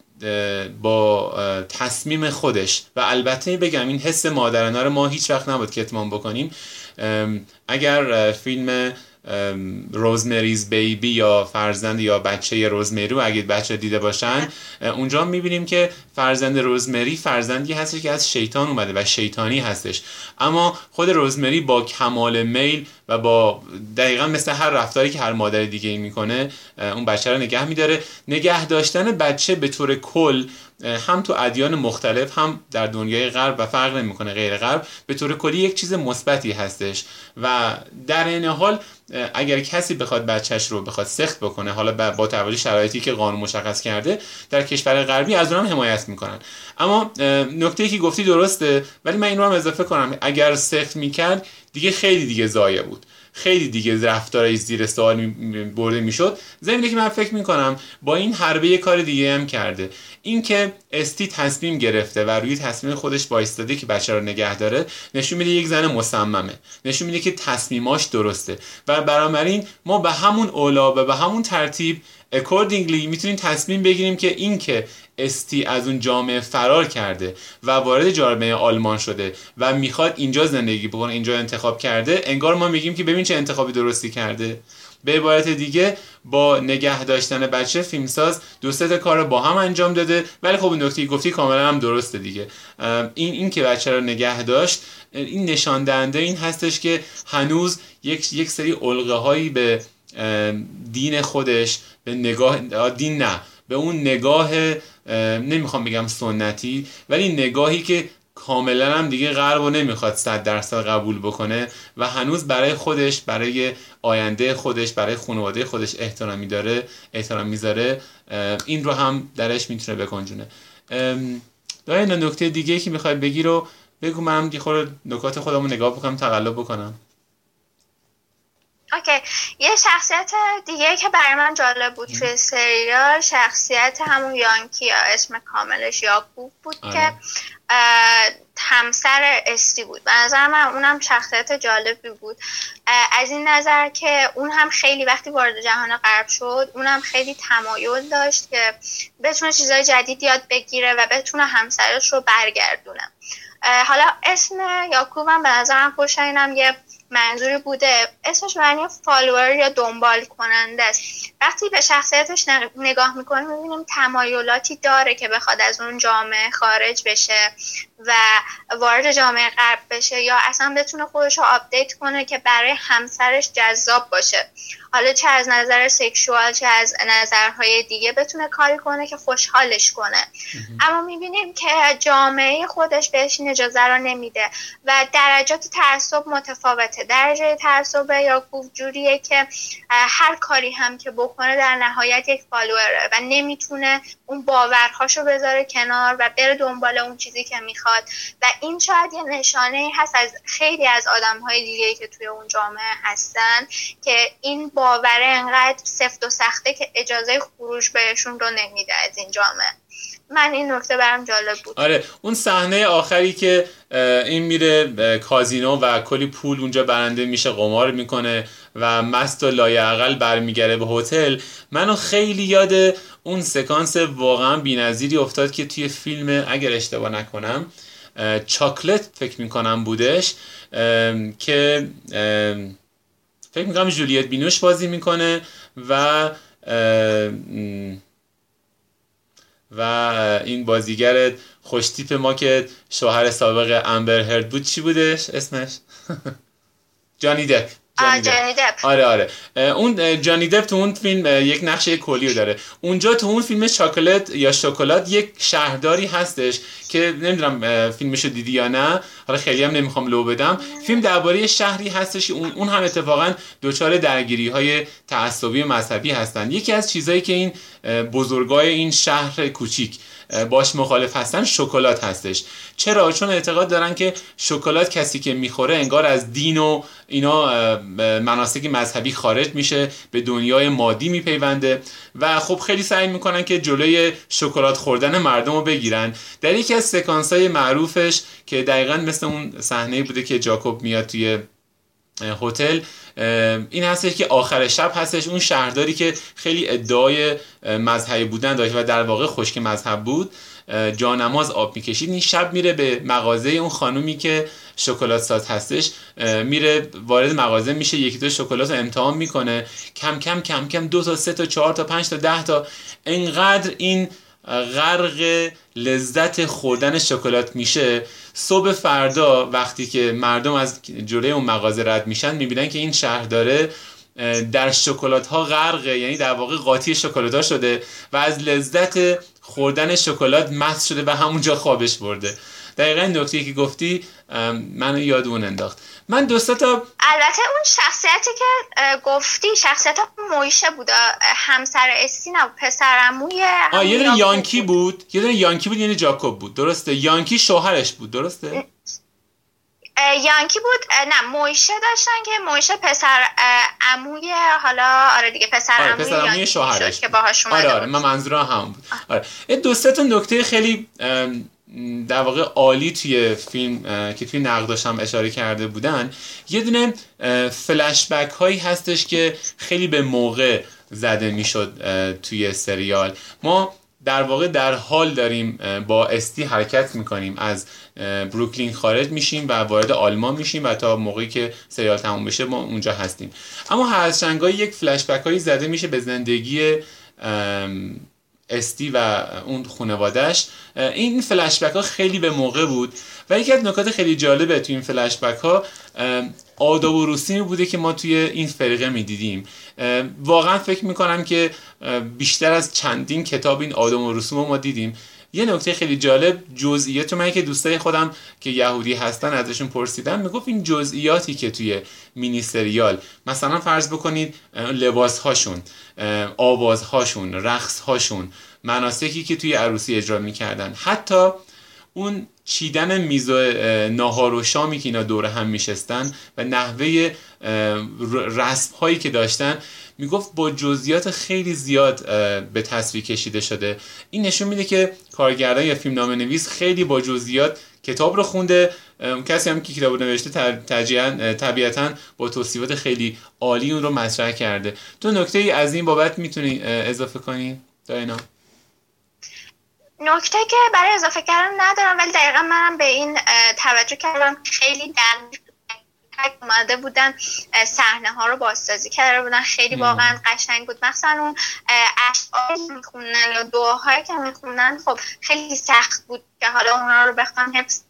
با تصمیم خودش و البته بگم این حس مادرانه رو ما هیچ وقت نبود که اتمام بکنیم اگر فیلم روزمریز بیبی یا فرزند یا بچه روزمری رو اگه بچه دیده باشن اونجا می‌بینیم که فرزند روزمری فرزندی هستش که از شیطان اومده و شیطانی هستش. اما خود روزمری با کمال میل و با دقیقا مثل هر رفتاری که هر مادر دیگه می‌کنه اون بچه رو نگه میداره. نگه داشتن بچه به طور کل هم تو ادیان مختلف هم در دنیای غرب و فرق نمی‌کنه غیر غرب به طور کلی یک چیز مثبتی هستش. و در این حال اگر کسی بخواد بچهش رو بخواد سخت بکنه حالا با توجه شرایطی که قانون مشخص کرده در کشور غربی از اونم حمایت می‌کنن. اما نکته که گفتی درسته ولی من این رو هم اضافه کنم. اگر سخت می‌کرد دیگه خیلی دیگه ضایع بود. خیلی دیگه رفتارای زیر سوال برده می‌شد. زمینه که من فکر می‌کنم با این حربه یه کار دیگه هم کرده. اینکه استی تصمیم گرفته و روی تصمیم خودش وایستاده که بچه رو نگه داره نشون میده یک زن مصممه. نشون میده که تصمیماش درسته. و بنابراین ما به همون اولا و به همون ترتیب accordingly می‌تونیم تصمیم بگیریم که این که استی از اون جامعه فرار کرده و وارد جامعه آلمان شده و می‌خواد اینجا زندگی بکنه اینجا انتخاب کرده انگار ما میگیم که ببین چه انتخابی درستی کرده. به عبارت دیگه با نگه داشتن بچه فیلمساز دو سه کار با هم انجام داده ولی خب نکته گفتی کاملا هم درسته دیگه. این این که بچه رو نگه داشت این نشان دهنده این هستش که هنوز یک یک سری علقه هایی به دین خودش به نگاه دین نه به اون نگاه نمی‌خوام بگم سنتی ولی نگاهی که کاملا هم دیگه غرب و نمی‌خواد صد درصد قبول بکنه و هنوز برای خودش برای آینده خودش برای خانواده خودش احترامی داره احترام می‌ذاره این رو هم درش می‌تونه بکنجونه. داره نکته دیگه که می‌خوای بگی رو بگو من یه خورده نکات خودمو نگاه بکنم تقلب بکنم. اوکی. یه شخصیت دیگه که برای من جالب بود توی سریال شخصیت همون یانکی یا اسم کاملش یاکوب بود آره. که همسر استی بود. به نظر من اونم شخصیت جالبی بود. از این نظر که اون هم خیلی وقتی وارد جهان غرب شد اونم خیلی تمایل داشت که بتونه چیزای جدید یاد بگیره و بتونه همسرش رو برگردونه. حالا اسم یاکوبم به نظرم خودش یه منظوری بوده. اسمش معنی follower یا دنبال کننده است. وقتی به شخصیتش نگاه می‌کنیم می‌بینیم تمایلاتی داره که بخواد از اون جامعه خارج بشه. و وارد جامعه غرب بشه یا اصلا بتونه خودش رو update کنه که برای همسرش جذاب باشه. حالا چه از نظر sexual چه از نظرهای دیگه بتونه کاری کنه که خوشحالش کنه. اما می‌بینیم که جامعه خودش بهش این اجازه رو نمیده و درجات تعصب متفاوته. درجه تعصب یا جوریه که هر کاری هم که بکنه در نهایت یک فالووره و نمی‌تونه اون باورهاشو بذاره کنار و بره دنبال اون چیزی که می‌خواد. و این شاید یه نشانه هست از خیلی از آدم های دیگه که توی اون جامعه هستن که این باوره انقدر سفت و سخته که اجازه خروج بهشون رو نمیده از این جامعه. من این نکته برام جالب بود. آره اون صحنه آخری که این میره کازینو و کلی پول اونجا برنده میشه قمار می‌کنه. و مست و لایعقل برمیگره به هتل. منو خیلی یاد اون سکانس واقعا بینظیری افتاد که توی فیلم اگر اشتباه نکنم چاکلت فکر می‌کنم بودش که فکر می‌کنم جولیت بینوش بازی می‌کنه و و این بازیگر خوشتیپ ما که شوهر سابق امبر هرد بود چی بودش اسمش؟ جانی دپ. جانی دپ. آره آره. اون جانی دپ تو اون فیلم یک نقشه کلی داره. اونجا تو اون فیلم چاکلت یا شکلات یک شهرداری هستش که نمی‌دونم فیلمشو دیدی یا نه. حالا خیلی هم نمی‌خوام لو بدم. فیلم درباره شهری هستش. اون اون هم اتفاقا دچار درگیری های تعصبی مذهبی هستن. یکی از چیزهایی که این بزرگای این شهر کوچیک باش مخالف هستن شکلات هستش. چرا؟ چون اعتقاد دارن که شکلات کسی که می‌خوره انگار از دین و اینا مناسک مذهبی خارج میشه به دنیای مادی میپیونده. و خب خیلی سعی می‌کنن که جلوی شکلات خوردن مردم رو بگیرن. در یکی از سکانس های معروفش که دقیقا مثل اون صحنه بوده که جاکوب میاد توی هتل این هستش که آخر شب هستش. اون شهرداری که خیلی ادعای مذهبی بودن داشت و در واقع خشک مذهب بود. جانماز آب می‌کشید این شب میره به مغازه اون خانومی که شکلات ساز هستش میره وارد مغازه میشه یکی دو شکلات امتحان می‌کنه. کم کم کم کم دو تا سه تا چهار تا پنج تا ده تا. انقدر این غرق لذت خوردن شکلات میشه. صبح فردا وقتی که مردم از جلوی اون مغازه رد میشن می‌بینن که این شهر داره در شکلات ها غرقه یعنی در واقع قاطی شکلات ها شده و از لذت خوردن شکلات مست شده و همونجا خوابش برده. دقیقا نکته که گفتی منو یاد اون انداخت. من دوستا تا البته اون شخصیتی که گفتی شخصیت مویشه بود همسر استی نبود پسرموی آه یه دونه یانکی بود. یه دونه یانکی بود یعنی جاکوب بود. درسته؟ یانکی شوهرش بود درسته؟ یانکی بود نه مویشه داشتن که مویشه پسر عموی حالا آره دیگه پسر آره پسر شوهرش که باهاش آره آره من منظورم هم بود. آره. این دوستت نکته خیلی در واقع عالی توی فیلم که توی نقداش هم اشاره کرده بودن. یه دونه فلشبک هایی هستش که خیلی به موقع زده می‌شد توی سریال. ما در واقع در حال داریم با استی حرکت می‌کنیم. از بروکلین خارج میشیم و وارد آلمان میشیم و تا موقعی که سریال تموم بشه ما اونجا هستیم. اما هر شنگای یک فلشبک هایی زده میشه به زندگی استی و اون خانوادهش این فلشبک ها خیلی به موقع بود. و یکی از نکات خیلی جالبه توی این فلشبک ها آداب و رسومی بوده که ما توی این فرقه می‌دیدیم. واقعا فکر می‌کنم که بیشتر از چندین کتاب این آداب و رسوم ما دیدیم. یه نکته خیلی جالب جزئیات من که دوستای خودم که یهودی هستن ازشون پرسیدم می‌گفت این جزئیاتی که توی مینی سریال مثلا فرض بکنید لباس هاشون آواز هاشون رقص هاشون مناسکی که توی عروسی اجرا می‌کردن حتی اون چیدن میز ناهار و شامی که اینا دور هم میشستن و نحوه رسم هایی که داشتن می‌گفت با جزئیات خیلی زیاد به تصویر کشیده شده. این نشون میده که کارگردان یا فیلم نام نویس خیلی با جزئیات کتاب رو خونده. کسی هم که کتاب رو نوشته طبیعتا با توصیفات خیلی عالی اون رو مطرح کرده. تو نکته ای از این بابت می‌تونی اضافه کنی؟ داینا. نکته که برای اضافه کردن ندارم ولی دقیقا منم به این توجه کردم. خیلی دقیق اومده بودن صحنه ها رو بازسازی کرده بودن. خیلی واقعا قشنگ بود. مثلا اون اشعار می‌خونن یا دعاهایی که می‌خونن خب خیلی سخت بود. که حالا اونا رو بخوام حفظ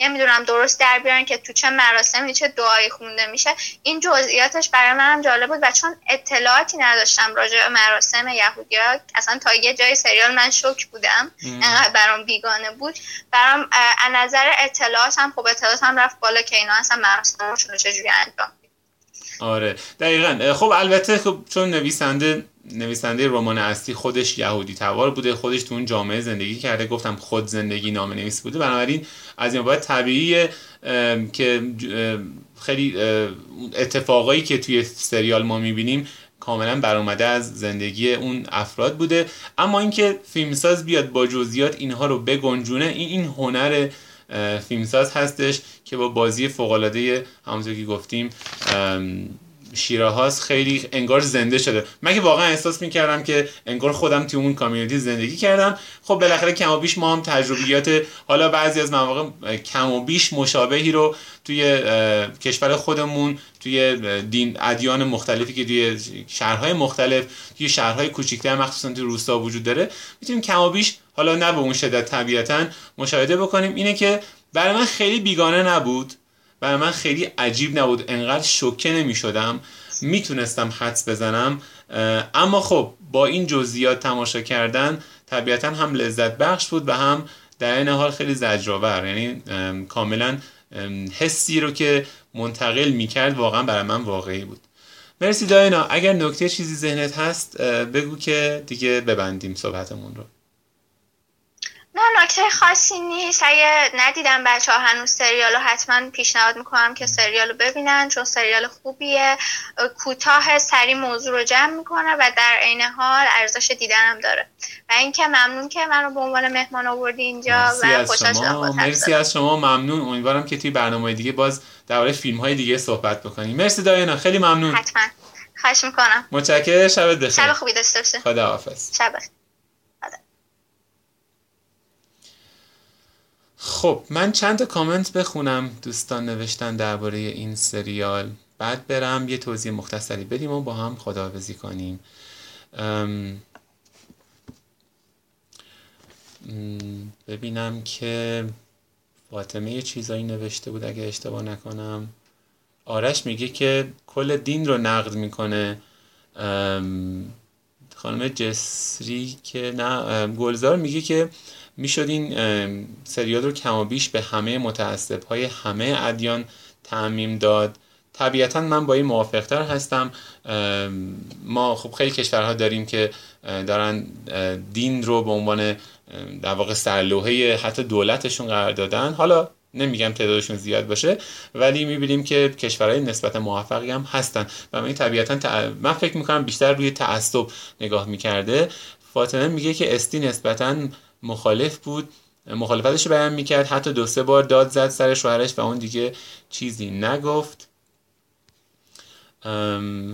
نمی‌دونم درست در بیارن که تو چه مراسمی چه دعایی خونده میشه. این جزئیاتش برای منم جالب بود و چون اطلاعاتی نداشتم راجع به مراسم یهودیا اصلا تا یه جای سریال من شوک بودم. انقدر برام بیگانه بود. برام از نظر اطلاعات هم خب اطلاعات هم رفت بالا که اینا اصلا مراسمشون رو چجوری انجام آره. دقیقا. خب البته خب چون نویسنده نویسنده رمان اصلی خودش یهودی توار بوده خودش تو اون جامعه زندگی کرده. گفتم خود زندگی نام نویس بوده. بنابراین از این باید طبیعیه که خیلی اتفاقایی که توی سریال ما می‌بینیم کاملا برآمده از زندگی اون افراد بوده. اما اینکه فیلمساز بیاد با جزئیات اینها رو بگنجونه این این هنر فیلمساز هستش که با بازی فوقالعاده همونطور که گفتیم هاست خیلی انگار زنده شده. من که واقعا احساس می‌کردم که انگار خودم توی اون کامیونیتی زندگی کردم. خب بالاخره کم و بیش ما هم تجربیات حالا بعضی از مواقع کم و بیش مشابهی رو توی کشور خودمون توی دین ادیان مختلفی که توی شهرهای مختلف توی شهرهای کوچیکتر مخصوصا توی روستا وجود داره می‌تونیم کم و بیش حالا نه به اون شدت طبیعتا مشاهده بکنیم. اینه که برای من خیلی بیگانه نبود. برای من خیلی عجیب نبود. انقدر شوکه نمی شدم می‌تونستم حدس بزنم. اما خب با این جزئیات تماشا کردن طبیعتا هم لذت بخش بود و هم در این حال خیلی زجرآور. یعنی کاملا حسی رو که منتقل می‌کرد واقعا برای من واقعی بود. مرسی داینا. اگر نکته چیزی ذهنت هست بگو که دیگه ببندیم صحبتمون رو. نه نکته خاصی نیست. اگه ندیدم بچه ها هنوز سریال رو حتما پیشنهاد می‌کنم که سریال رو ببینن چون سریال خوبیه. کوتاه سری موضوع رو جمع می‌کنه و در عین حال ارزش دیدنم داره. و اینکه ممنون که من رو به عنوان مهمان آوردی اینجا و خوشحال شدم مرسی از شما. ممنون. امیدوارم که توی برنامه دیگه باز درباره فیلم های دیگه صحبت بکنیم. مرسی داینا خیلی ممنون. حتما. خواهش می‌کنم. متشکرم. شب بخیر. شب خوبی داشته باشه خدا شب بخیر. خب من چند کامنت بخونم دوستان نوشتن درباره این سریال. بعد برم یه توضیح مختصری بدیم و با هم خداحافظی کنیم. ببینم که فاطمه یه چیزایی نوشته بود اگه اشتباه نکنم. آرش میگه که کل دین رو نقد می‌کنه. خانم جسری که نه گلزار میگه که می‌شد این سریال رو کم و بیش به همه متعصب های همه ادیان تعمیم داد. طبیعتا من با این موافقتر هستم. ما خب خیلی کشورها داریم که دارن دین رو به عنوان در واقع سرلوحه حتی دولتشون قرار دادن. حالا نمیگم تعدادشون زیاد باشه ولی می‌بینیم که کشورهای نسبت موفقی هم هستن. و من طبیعتا من فکر می‌کنم بیشتر روی تعصب نگاه می‌کرده. فاطمه میگه که استی نسبتا مخالف بود. مخالفتش رو بیان می‌کرد. حتی دو سه بار داد زد سر شوهرش و اون دیگه چیزی نگفت.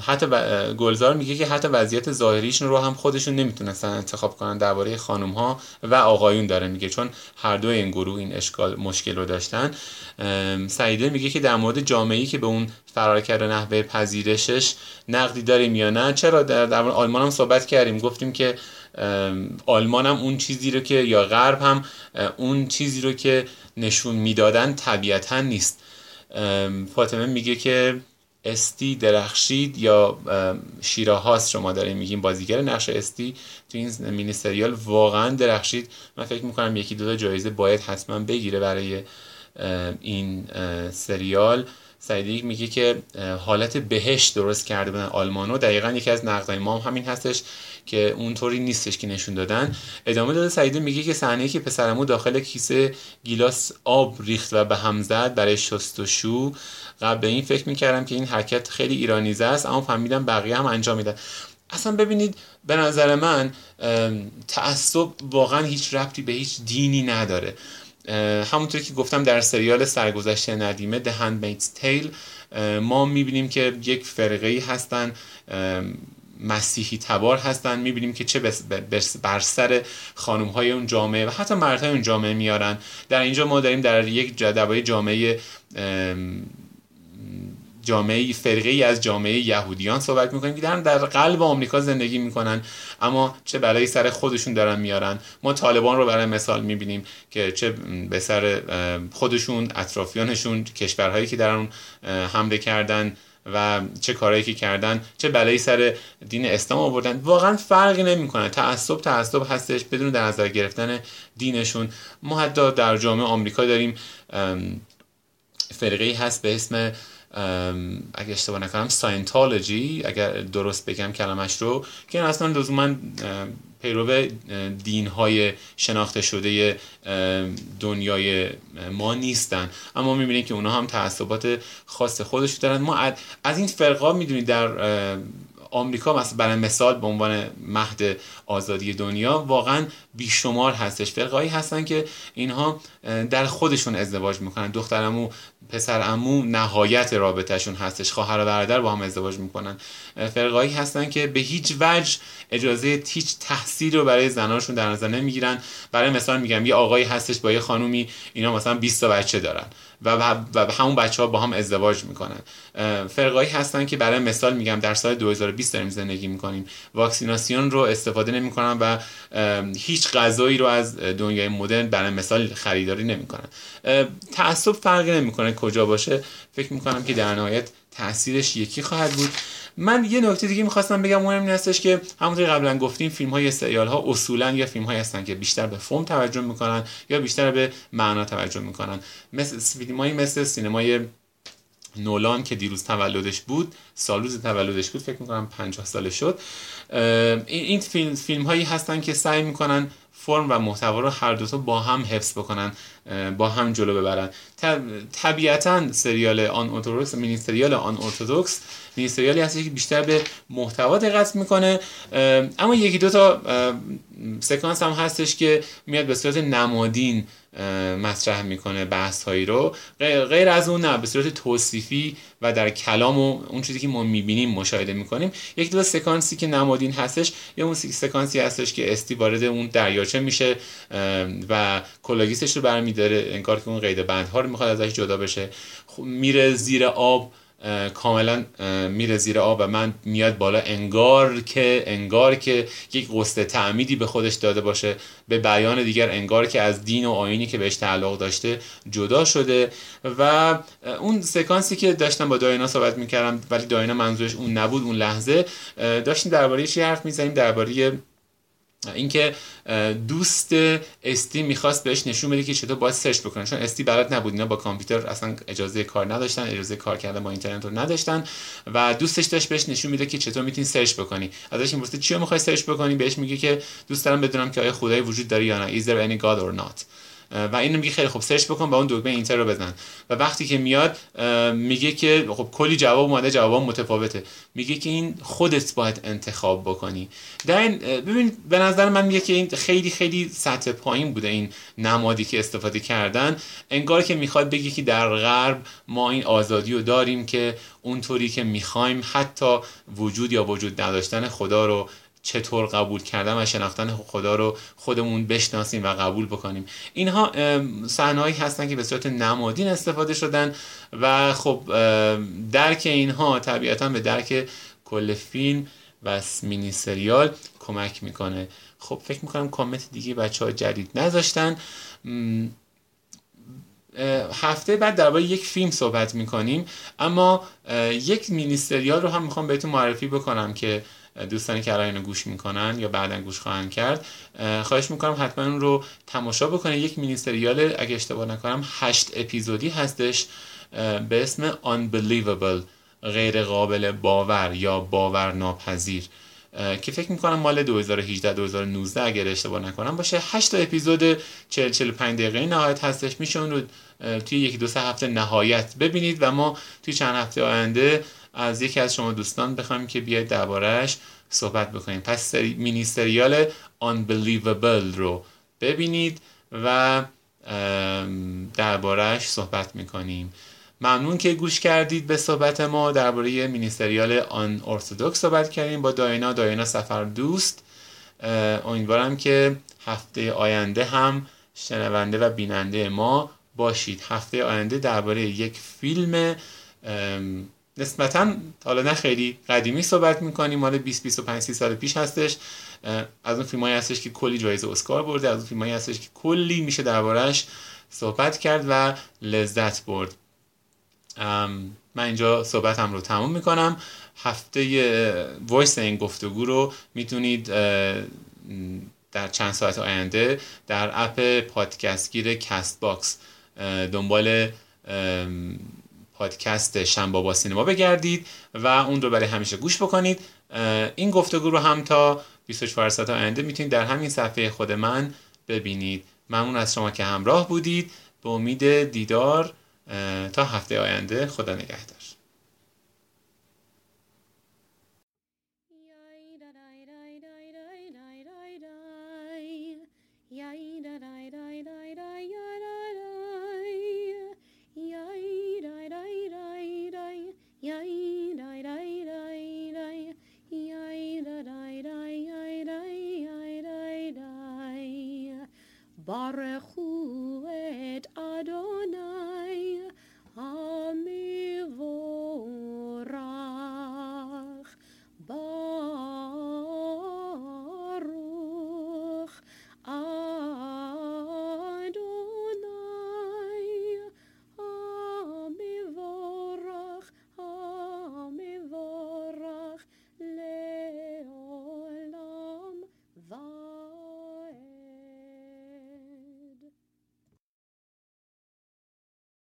حتی گلزار میگه که حتی وضعیت ظاهریشون رو هم خودشون نمی‌تونستن انتخاب کنن درباره خانم ها و آقایون داره میگه. چون هر دو این گروه این اشکال مشکل رو داشتن. سعیده میگه که در مورد جامعه که به اون فرار کرده نحوه پذیرشش نقدی داریم یا نه. چرا در, در آلمان هم صحبت کردیم. گفتیم که آلمان هم اون چیزی رو که یا غرب هم اون چیزی رو که نشون می‌دادن طبیعتا نیست. فاطمه میگه که استی درخشید یا شیرا هاست شما داریم میگیم بازیگر نقش استی تو این مینی سریال واقعا درخشید. من فکر می‌کنم یکی دو تا جایزه باید حتما بگیره برای این سریال. سعیدی میگه که حالت بهش درست کرده بودن آلمانو. دقیقا یکی از نقدای ما هم همین هستش. که اونطوری نیستش که نشون دادن. ادامه داده سعیدی میگه که صحنه که پسرمو داخل کیسه گیلاس آب ریخت و به هم زد برای شست و شو. قبل به این فکر می‌کردم که این حرکت خیلی ایرانیزه است اما فهمیدم بقیه هم انجام میدن. اصلا ببینید به نظر من تعصب واقعا هیچ ربطی به هیچ دینی نداره. همونطور که گفتم در سریال سرگذشته ندیمه The Handmaid's Tale ما می‌بینیم که یک فرقه ای هستن مسیحی تبار هستن. می‌بینیم که چه بر سر خانوم های اون جامعه و حتی مردهای اون جامعه میارن. در اینجا ما داریم در یک جدبای جامعه جامعه فرقه ای از جامعه یهودیان صحبت می‌کنیم که در قلب آمریکا زندگی می‌کنن. اما چه بلایی سر خودشون دارن میارن. ما طالبان رو برای مثال می‌بینیم که چه به سر خودشون اطرافیانشون کشورهایی که در اون حمله کردن و چه کارهایی که کردن چه بلایی سر دین اسلام آوردن. واقعا فرقی نمی‌کنه. تعصب تعصب هستش بدون در نظر گرفتن دینشون. ما حتی در جامعه آمریکا داریم فرقه هست به اسم اگه اشتباه نکنم ساینتالوجی اگر درست بگم کلمش رو که این اصلا لزوما پیرو دین های شناخته شده دنیای ما نیستن. اما می‌بینید که اونا هم تعصبات خاص خودش دارن. ما از این فرقا می‌دونید در آمریکا مثلا برای مثال به عنوان مهد آزادی دنیا واقعا بیشمار هستش. فرقایی هستن که اینها در خودشون ازدواج می‌کنن. دخترمو پسر امو نهایت رابطهشون هستش. خواهر و برادر با هم ازدواج می‌کنن. فرقایی هستن که به هیچ وجه اجازه هیچ تحصیل رو برای زناشون در نظر نمی‌گیرن. برای مثال میگم یه آقایی هستش با یه خانومی اینا مثلا 20 تا بچه دارن. و, و همون بچه ها با هم ازدواج می‌کنن. فرقایی هستن که برای مثال میگم در سال 2020 داریم زندگی می‌کنیم. واکسیناسیون رو استفاده نمی‌کنن و هیچ غذایی رو از دنیای مدرن برای مثال خریداری نمی‌کنن. تعصب فرقی نمی‌کنه کجا باشه. فکر می‌کنم که در نهایت تاثیرش یکی خواهد بود. من یه نکته دیگه می‌خواستم بگم مهم هستش که همونطور قبلا گفتیم فیلم های سریال ها اصولا یا فیلم های هستن که بیشتر به فرم توجه می‌کنن یا بیشتر به معنا توجه می‌کنن. مثل فیلم مثل سینمای نولان که دیروز تولدش بود سالوز تولدش بود فکر می‌کنم 50 ساله شد. این فیلم, فیلم هایی هستن که سعی می‌کنن فرم و محتوا رو هر دوتا با هم حفظ بکنن با هم جلو ببرن. طبیعتا سریال آن ارتودکس مینی سریال آن ارتودکس مینی سریالی هست که بیشتر به محتوا دقت می‌کنه. اما یکی دو تا سکانس هم هستش که میاد به صورت نمادین مطرح می‌کنه بحث هایی رو. غیر از اون نه به صورت توصیفی و در کلام و اون چیزی که ما می‌بینیم مشاهده می‌کنیم. یک دو سکانسی که نمادین هستش یه اون سکانسی هستش که استی وارد اون دریاچه میشه و کلاه‌گیسش رو برمیداره. انگار که اون قید بندها رو می‌خواد ازش جدا بشه. میره زیر آب کاملا میره زیر آب و من میاد بالا. انگار که انگار که یک غسل تعمیدی به خودش داده باشه به بیان دیگر انگار که از دین و آیینی که بهش تعلق داشته جدا شده. و اون سکانسی که داشتم با داینا صحبت می‌کردم ولی داینا منظورش اون نبود اون لحظه داشتیم درباره چی حرف می‌زنیم؟ درباره اینکه دوست استی می‌خواست بهش نشون بده که چطور باید search بکنه. چون استی بلد نبود اینا با کامپیوتر اصلا اجازه کار نداشتن اجازه کار کردن با اینترنت رو نداشتن و دوستش داشت بهش نشون میده که چطور می‌تونی search بکنی. ازش می‌پرسه چی می‌خوای search بکنی؟ بهش میگه که دوست دارم بدونم که آیا خدایی وجود داره یا نه. Is there any god or not? و اینو میگه خیلی خوب سرچ بکن با اون دکمه اینتر رو بزن. و وقتی که میاد میگه که خب کلی جواب اومده جواب متفاوته. میگه که این خودت باید انتخاب بکنی. در این ببین به نظر من میگه که این خیلی خیلی سطح پایین بوده این نمادی که استفاده کردن. انگار که می‌خواد بگه که در غرب ما این آزادی رو داریم که اونطوری که می‌خوایم حتی وجود یا وجود نداشتن خدا رو چطور قبول کردن و شناختن خدا رو خودمون بشناسیم و قبول بکنیم. اینها صحنه‌ای هستن که به صورت نمادین استفاده شدن و خب درک اینها طبیعتا به درک کل فیلم و مینی سریال کمک می‌کنه. خب فکر می‌کنم کامنت دیگه بچه ها جدید نذاشتن. هفته بعد درباره یک فیلم صحبت می‌کنیم اما یک مینی سریال رو هم می‌خوام بهتون معرفی بکنم که دوستانی که الان اینو گوش می‌کنن یا بعدا گوش خواهند کرد خواهش می‌کنم حتما اون رو تماشا بکنید. یک مینی سریال اگه اشتباه نکنم هشت اپیزودی هستش به اسم Unbelievable غیر قابل باور یا باور ناپذیر که فکر می‌کنم مال 2018 2019 اگر اشتباه نکنم باشه. 8 اپیزود 40 45 دقیقه نهایت هستش. میشه اون رو توی یکی دو سه هفته نهایت ببینید و ما توی چند هفته آینده از یکی از شما دوستان بخوایم که بیاید دربارهش صحبت بکنیم. پس سری مینی سریال Unbelievable رو ببینید و دربارهش صحبت می‌کنیم. ممنون که گوش کردید به صحبت ما. درباره مینیستریال آن ارتودکس صحبت کردیم با داینا. داینا سفر دوست. امیدوارم که هفته آینده هم شنونده و بیننده ما باشید. هفته آینده درباره یک فیلم نسبتا حالا نه خیلی قدیمی صحبت می‌کنیم مال 20 25 30 سال پیش هستش. از اون فیلمایی هستش که کلی جایزه اسکار برده از اون فیلمایی هستش که کلی میشه دربارهش صحبت کرد و لذت برد. من اینجا صحبتم رو تموم می‌کنم. هفته وایس این گفتگو رو می‌تونید در چند ساعت آینده در app پادکستگیر Castbox دنبال پادکست شنبه‌ها با سینما بگردید و اون رو برای همیشه گوش بکنید. این گفتگو رو هم تا 24 ساعت آینده می‌تونید در همین صفحه خود من ببینید. ممنون از شما که همراه بودید. به امید دیدار تا هفته آینده. خدا نگهدار.